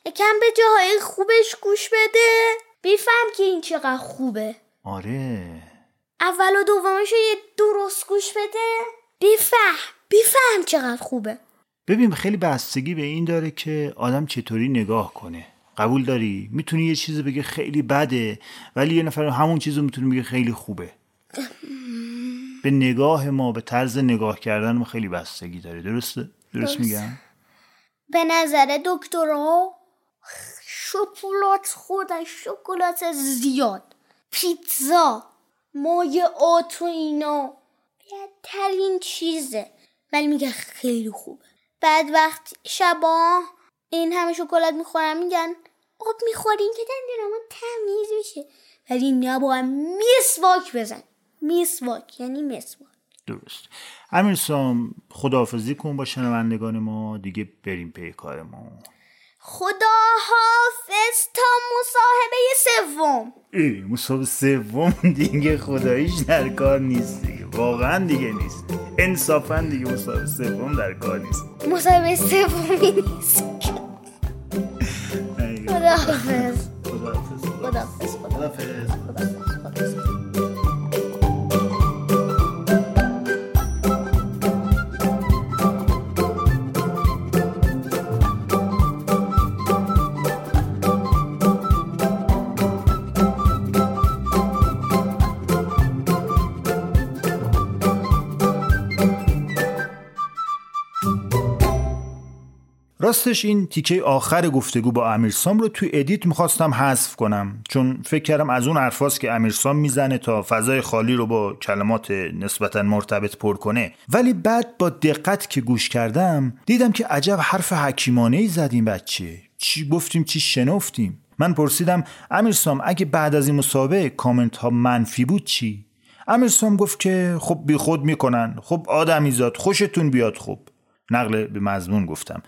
یکم به جاهای خوبش گوش بده. بیفهم که این چقدر خوبه. آره. اول و دومش یه درست گوش بده. بیفهم بیفهم چقدر خوبه. ببین خیلی بستگی به این داره که آدم چطوری نگاه کنه. قبول داری؟ می‌تونی یه چیزی بگه خیلی بده ولی یه نفر همون چیزو می‌تونه بگه خیلی خوبه. به نگاه ما به طرز نگاه کردن ما خیلی بستگی داره. درسته؟ درست میگم؟ به نظر دکترها شکلات خودش شکلات زیاد. پیتزا مایعات و اینا بهترین چیزه. ولی میگه خیلی خوبه. بعد وقت شبا این همه شکلات می‌خورن میگن آب می‌خورین که دندونمون تمیز میشه. ولی نباید میسواک بزن. میسواک یعنی مسواک درست. امیر سام خداحافظی کن با شنوندگان ما دیگه بریم پی کار ما خدا حافظ تا مصاحبه سوم. ای مصاحبه سوم دیگه خداییش در کار نیست دیگه. واقعا دیگه نیست. انصافا دیگه مصاحبه سوم در کار نیست. مصاحبه سومی نیست. خدا حافظ خدا حافظ خدا حافظ خدا حافظ راستش این تیکه آخر گفتگو با امیرسام رو توی edit می‌خواستم حذف کنم. چون فکر کردم از اون حرفاست که امیرسام می‌زنه تا فضای خالی رو با کلمات نسبتا مرتبط پر کنه. ولی بعد با دقت که گوش کردم دیدم که عجب حرف حکیمانه ای زد این بچه. چی گفتیم چی شنفتیم؟ من پرسیدم امیرسام اگه بعد از این مسابقه کامنت ها منفی بود چی؟ امیرسام گفت که خب بی خود می‌کنن. خب آدمی زاد خوشتون بیاد خب. نقل به مضمون گفتم.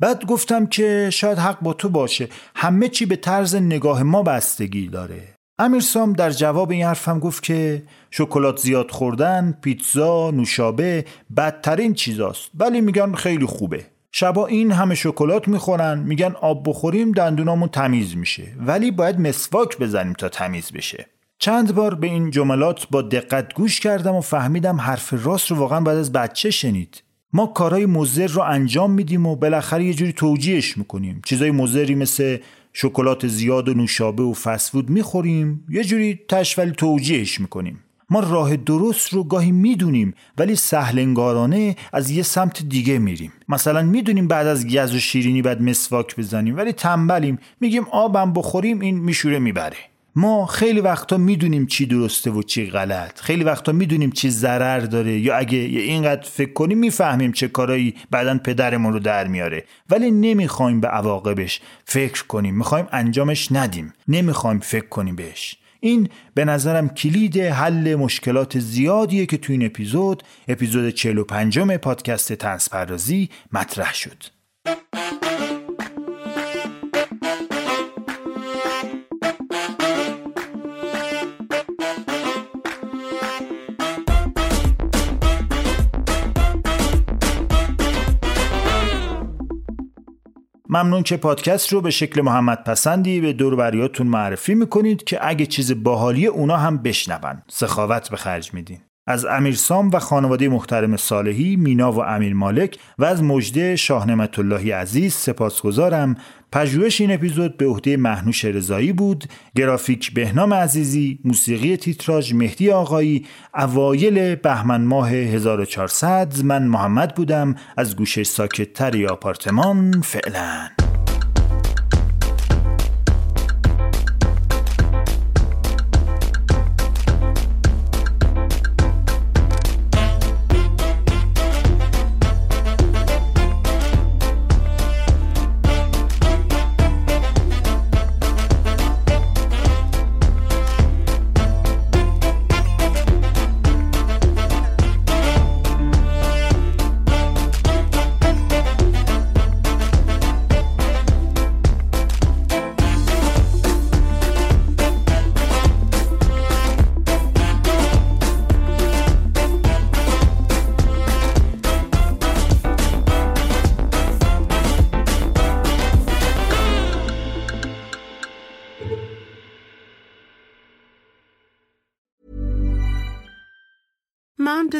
بعد گفتم که شاید حق با تو باشه. همه چی به طرز نگاه ما بستگی داره. امیرسام در جواب این حرفم گفت که شکلات زیاد خوردن، پیتزا، نوشابه بدترین چیزاست. ولی میگن خیلی خوبه. شبا این همه شکلات می‌خورن میگن آب بخوریم دندونامون تمیز میشه. ولی باید مسواک بزنیم تا تمیز بشه. چند بار به این جملات با دقت گوش کردم و فهمیدم حرف راست رو واقعا بعد از بچه شنید. ما کارهای مضر رو انجام میدیم و بالاخره یه جوری توجیهش می‌کنیم. چیزای مضری مثل شکلات زیاد و نوشابه و فسفود می‌خوریم یه جوری تش ولی توجیهش می‌کنیم. ما راه درست رو گاهی می‌دونیم ولی سهلنگارانه از یه سمت دیگه میریم. مثلا می‌دونیم بعد از گز و شیرینی بعد مسواک بزنیم ولی تنبلیم. میگیم آبم بخوریم این میشوره می‌بره. ما خیلی وقتا می‌دونیم چی درسته و چی غلط. خیلی وقتا می‌دونیم چی ضرر داره یا اگه اینقدر فکر کنیم می‌فهمیم چه کارایی بعدا پدرمون رو در میاره. ولی نمی‌خوایم به عواقبش فکر کنیم. می‌خوایم انجامش ندیم. نمی‌خوایم فکر کنیم بهش. این به نظرم کلید حل مشکلات زیادیه که تو این اپیزود اپیزود 45 پادکست تنس پردازی مطرح شد. ممنون که پادکست رو به شکل محمد پسندی به دور بریاتون معرفی می‌کنید که اگه چیز باحالی اونا هم بشنون سخاوت به خرج میدین. از امیرسام و خانواده محترم صالحی مینا و امیر مالک و از مجده شاهنمت اللهی عزیز سپاسگزارم. پژوهش این اپیزود به عهده محنوش رضایی بود. گرافیک بهنام عزیزی موسیقی تیتراژ مهدی آقایی اوایل بهمن ماه 1400 من محمد بودم. از گوشه ساکتتری آپارتمان فعلا.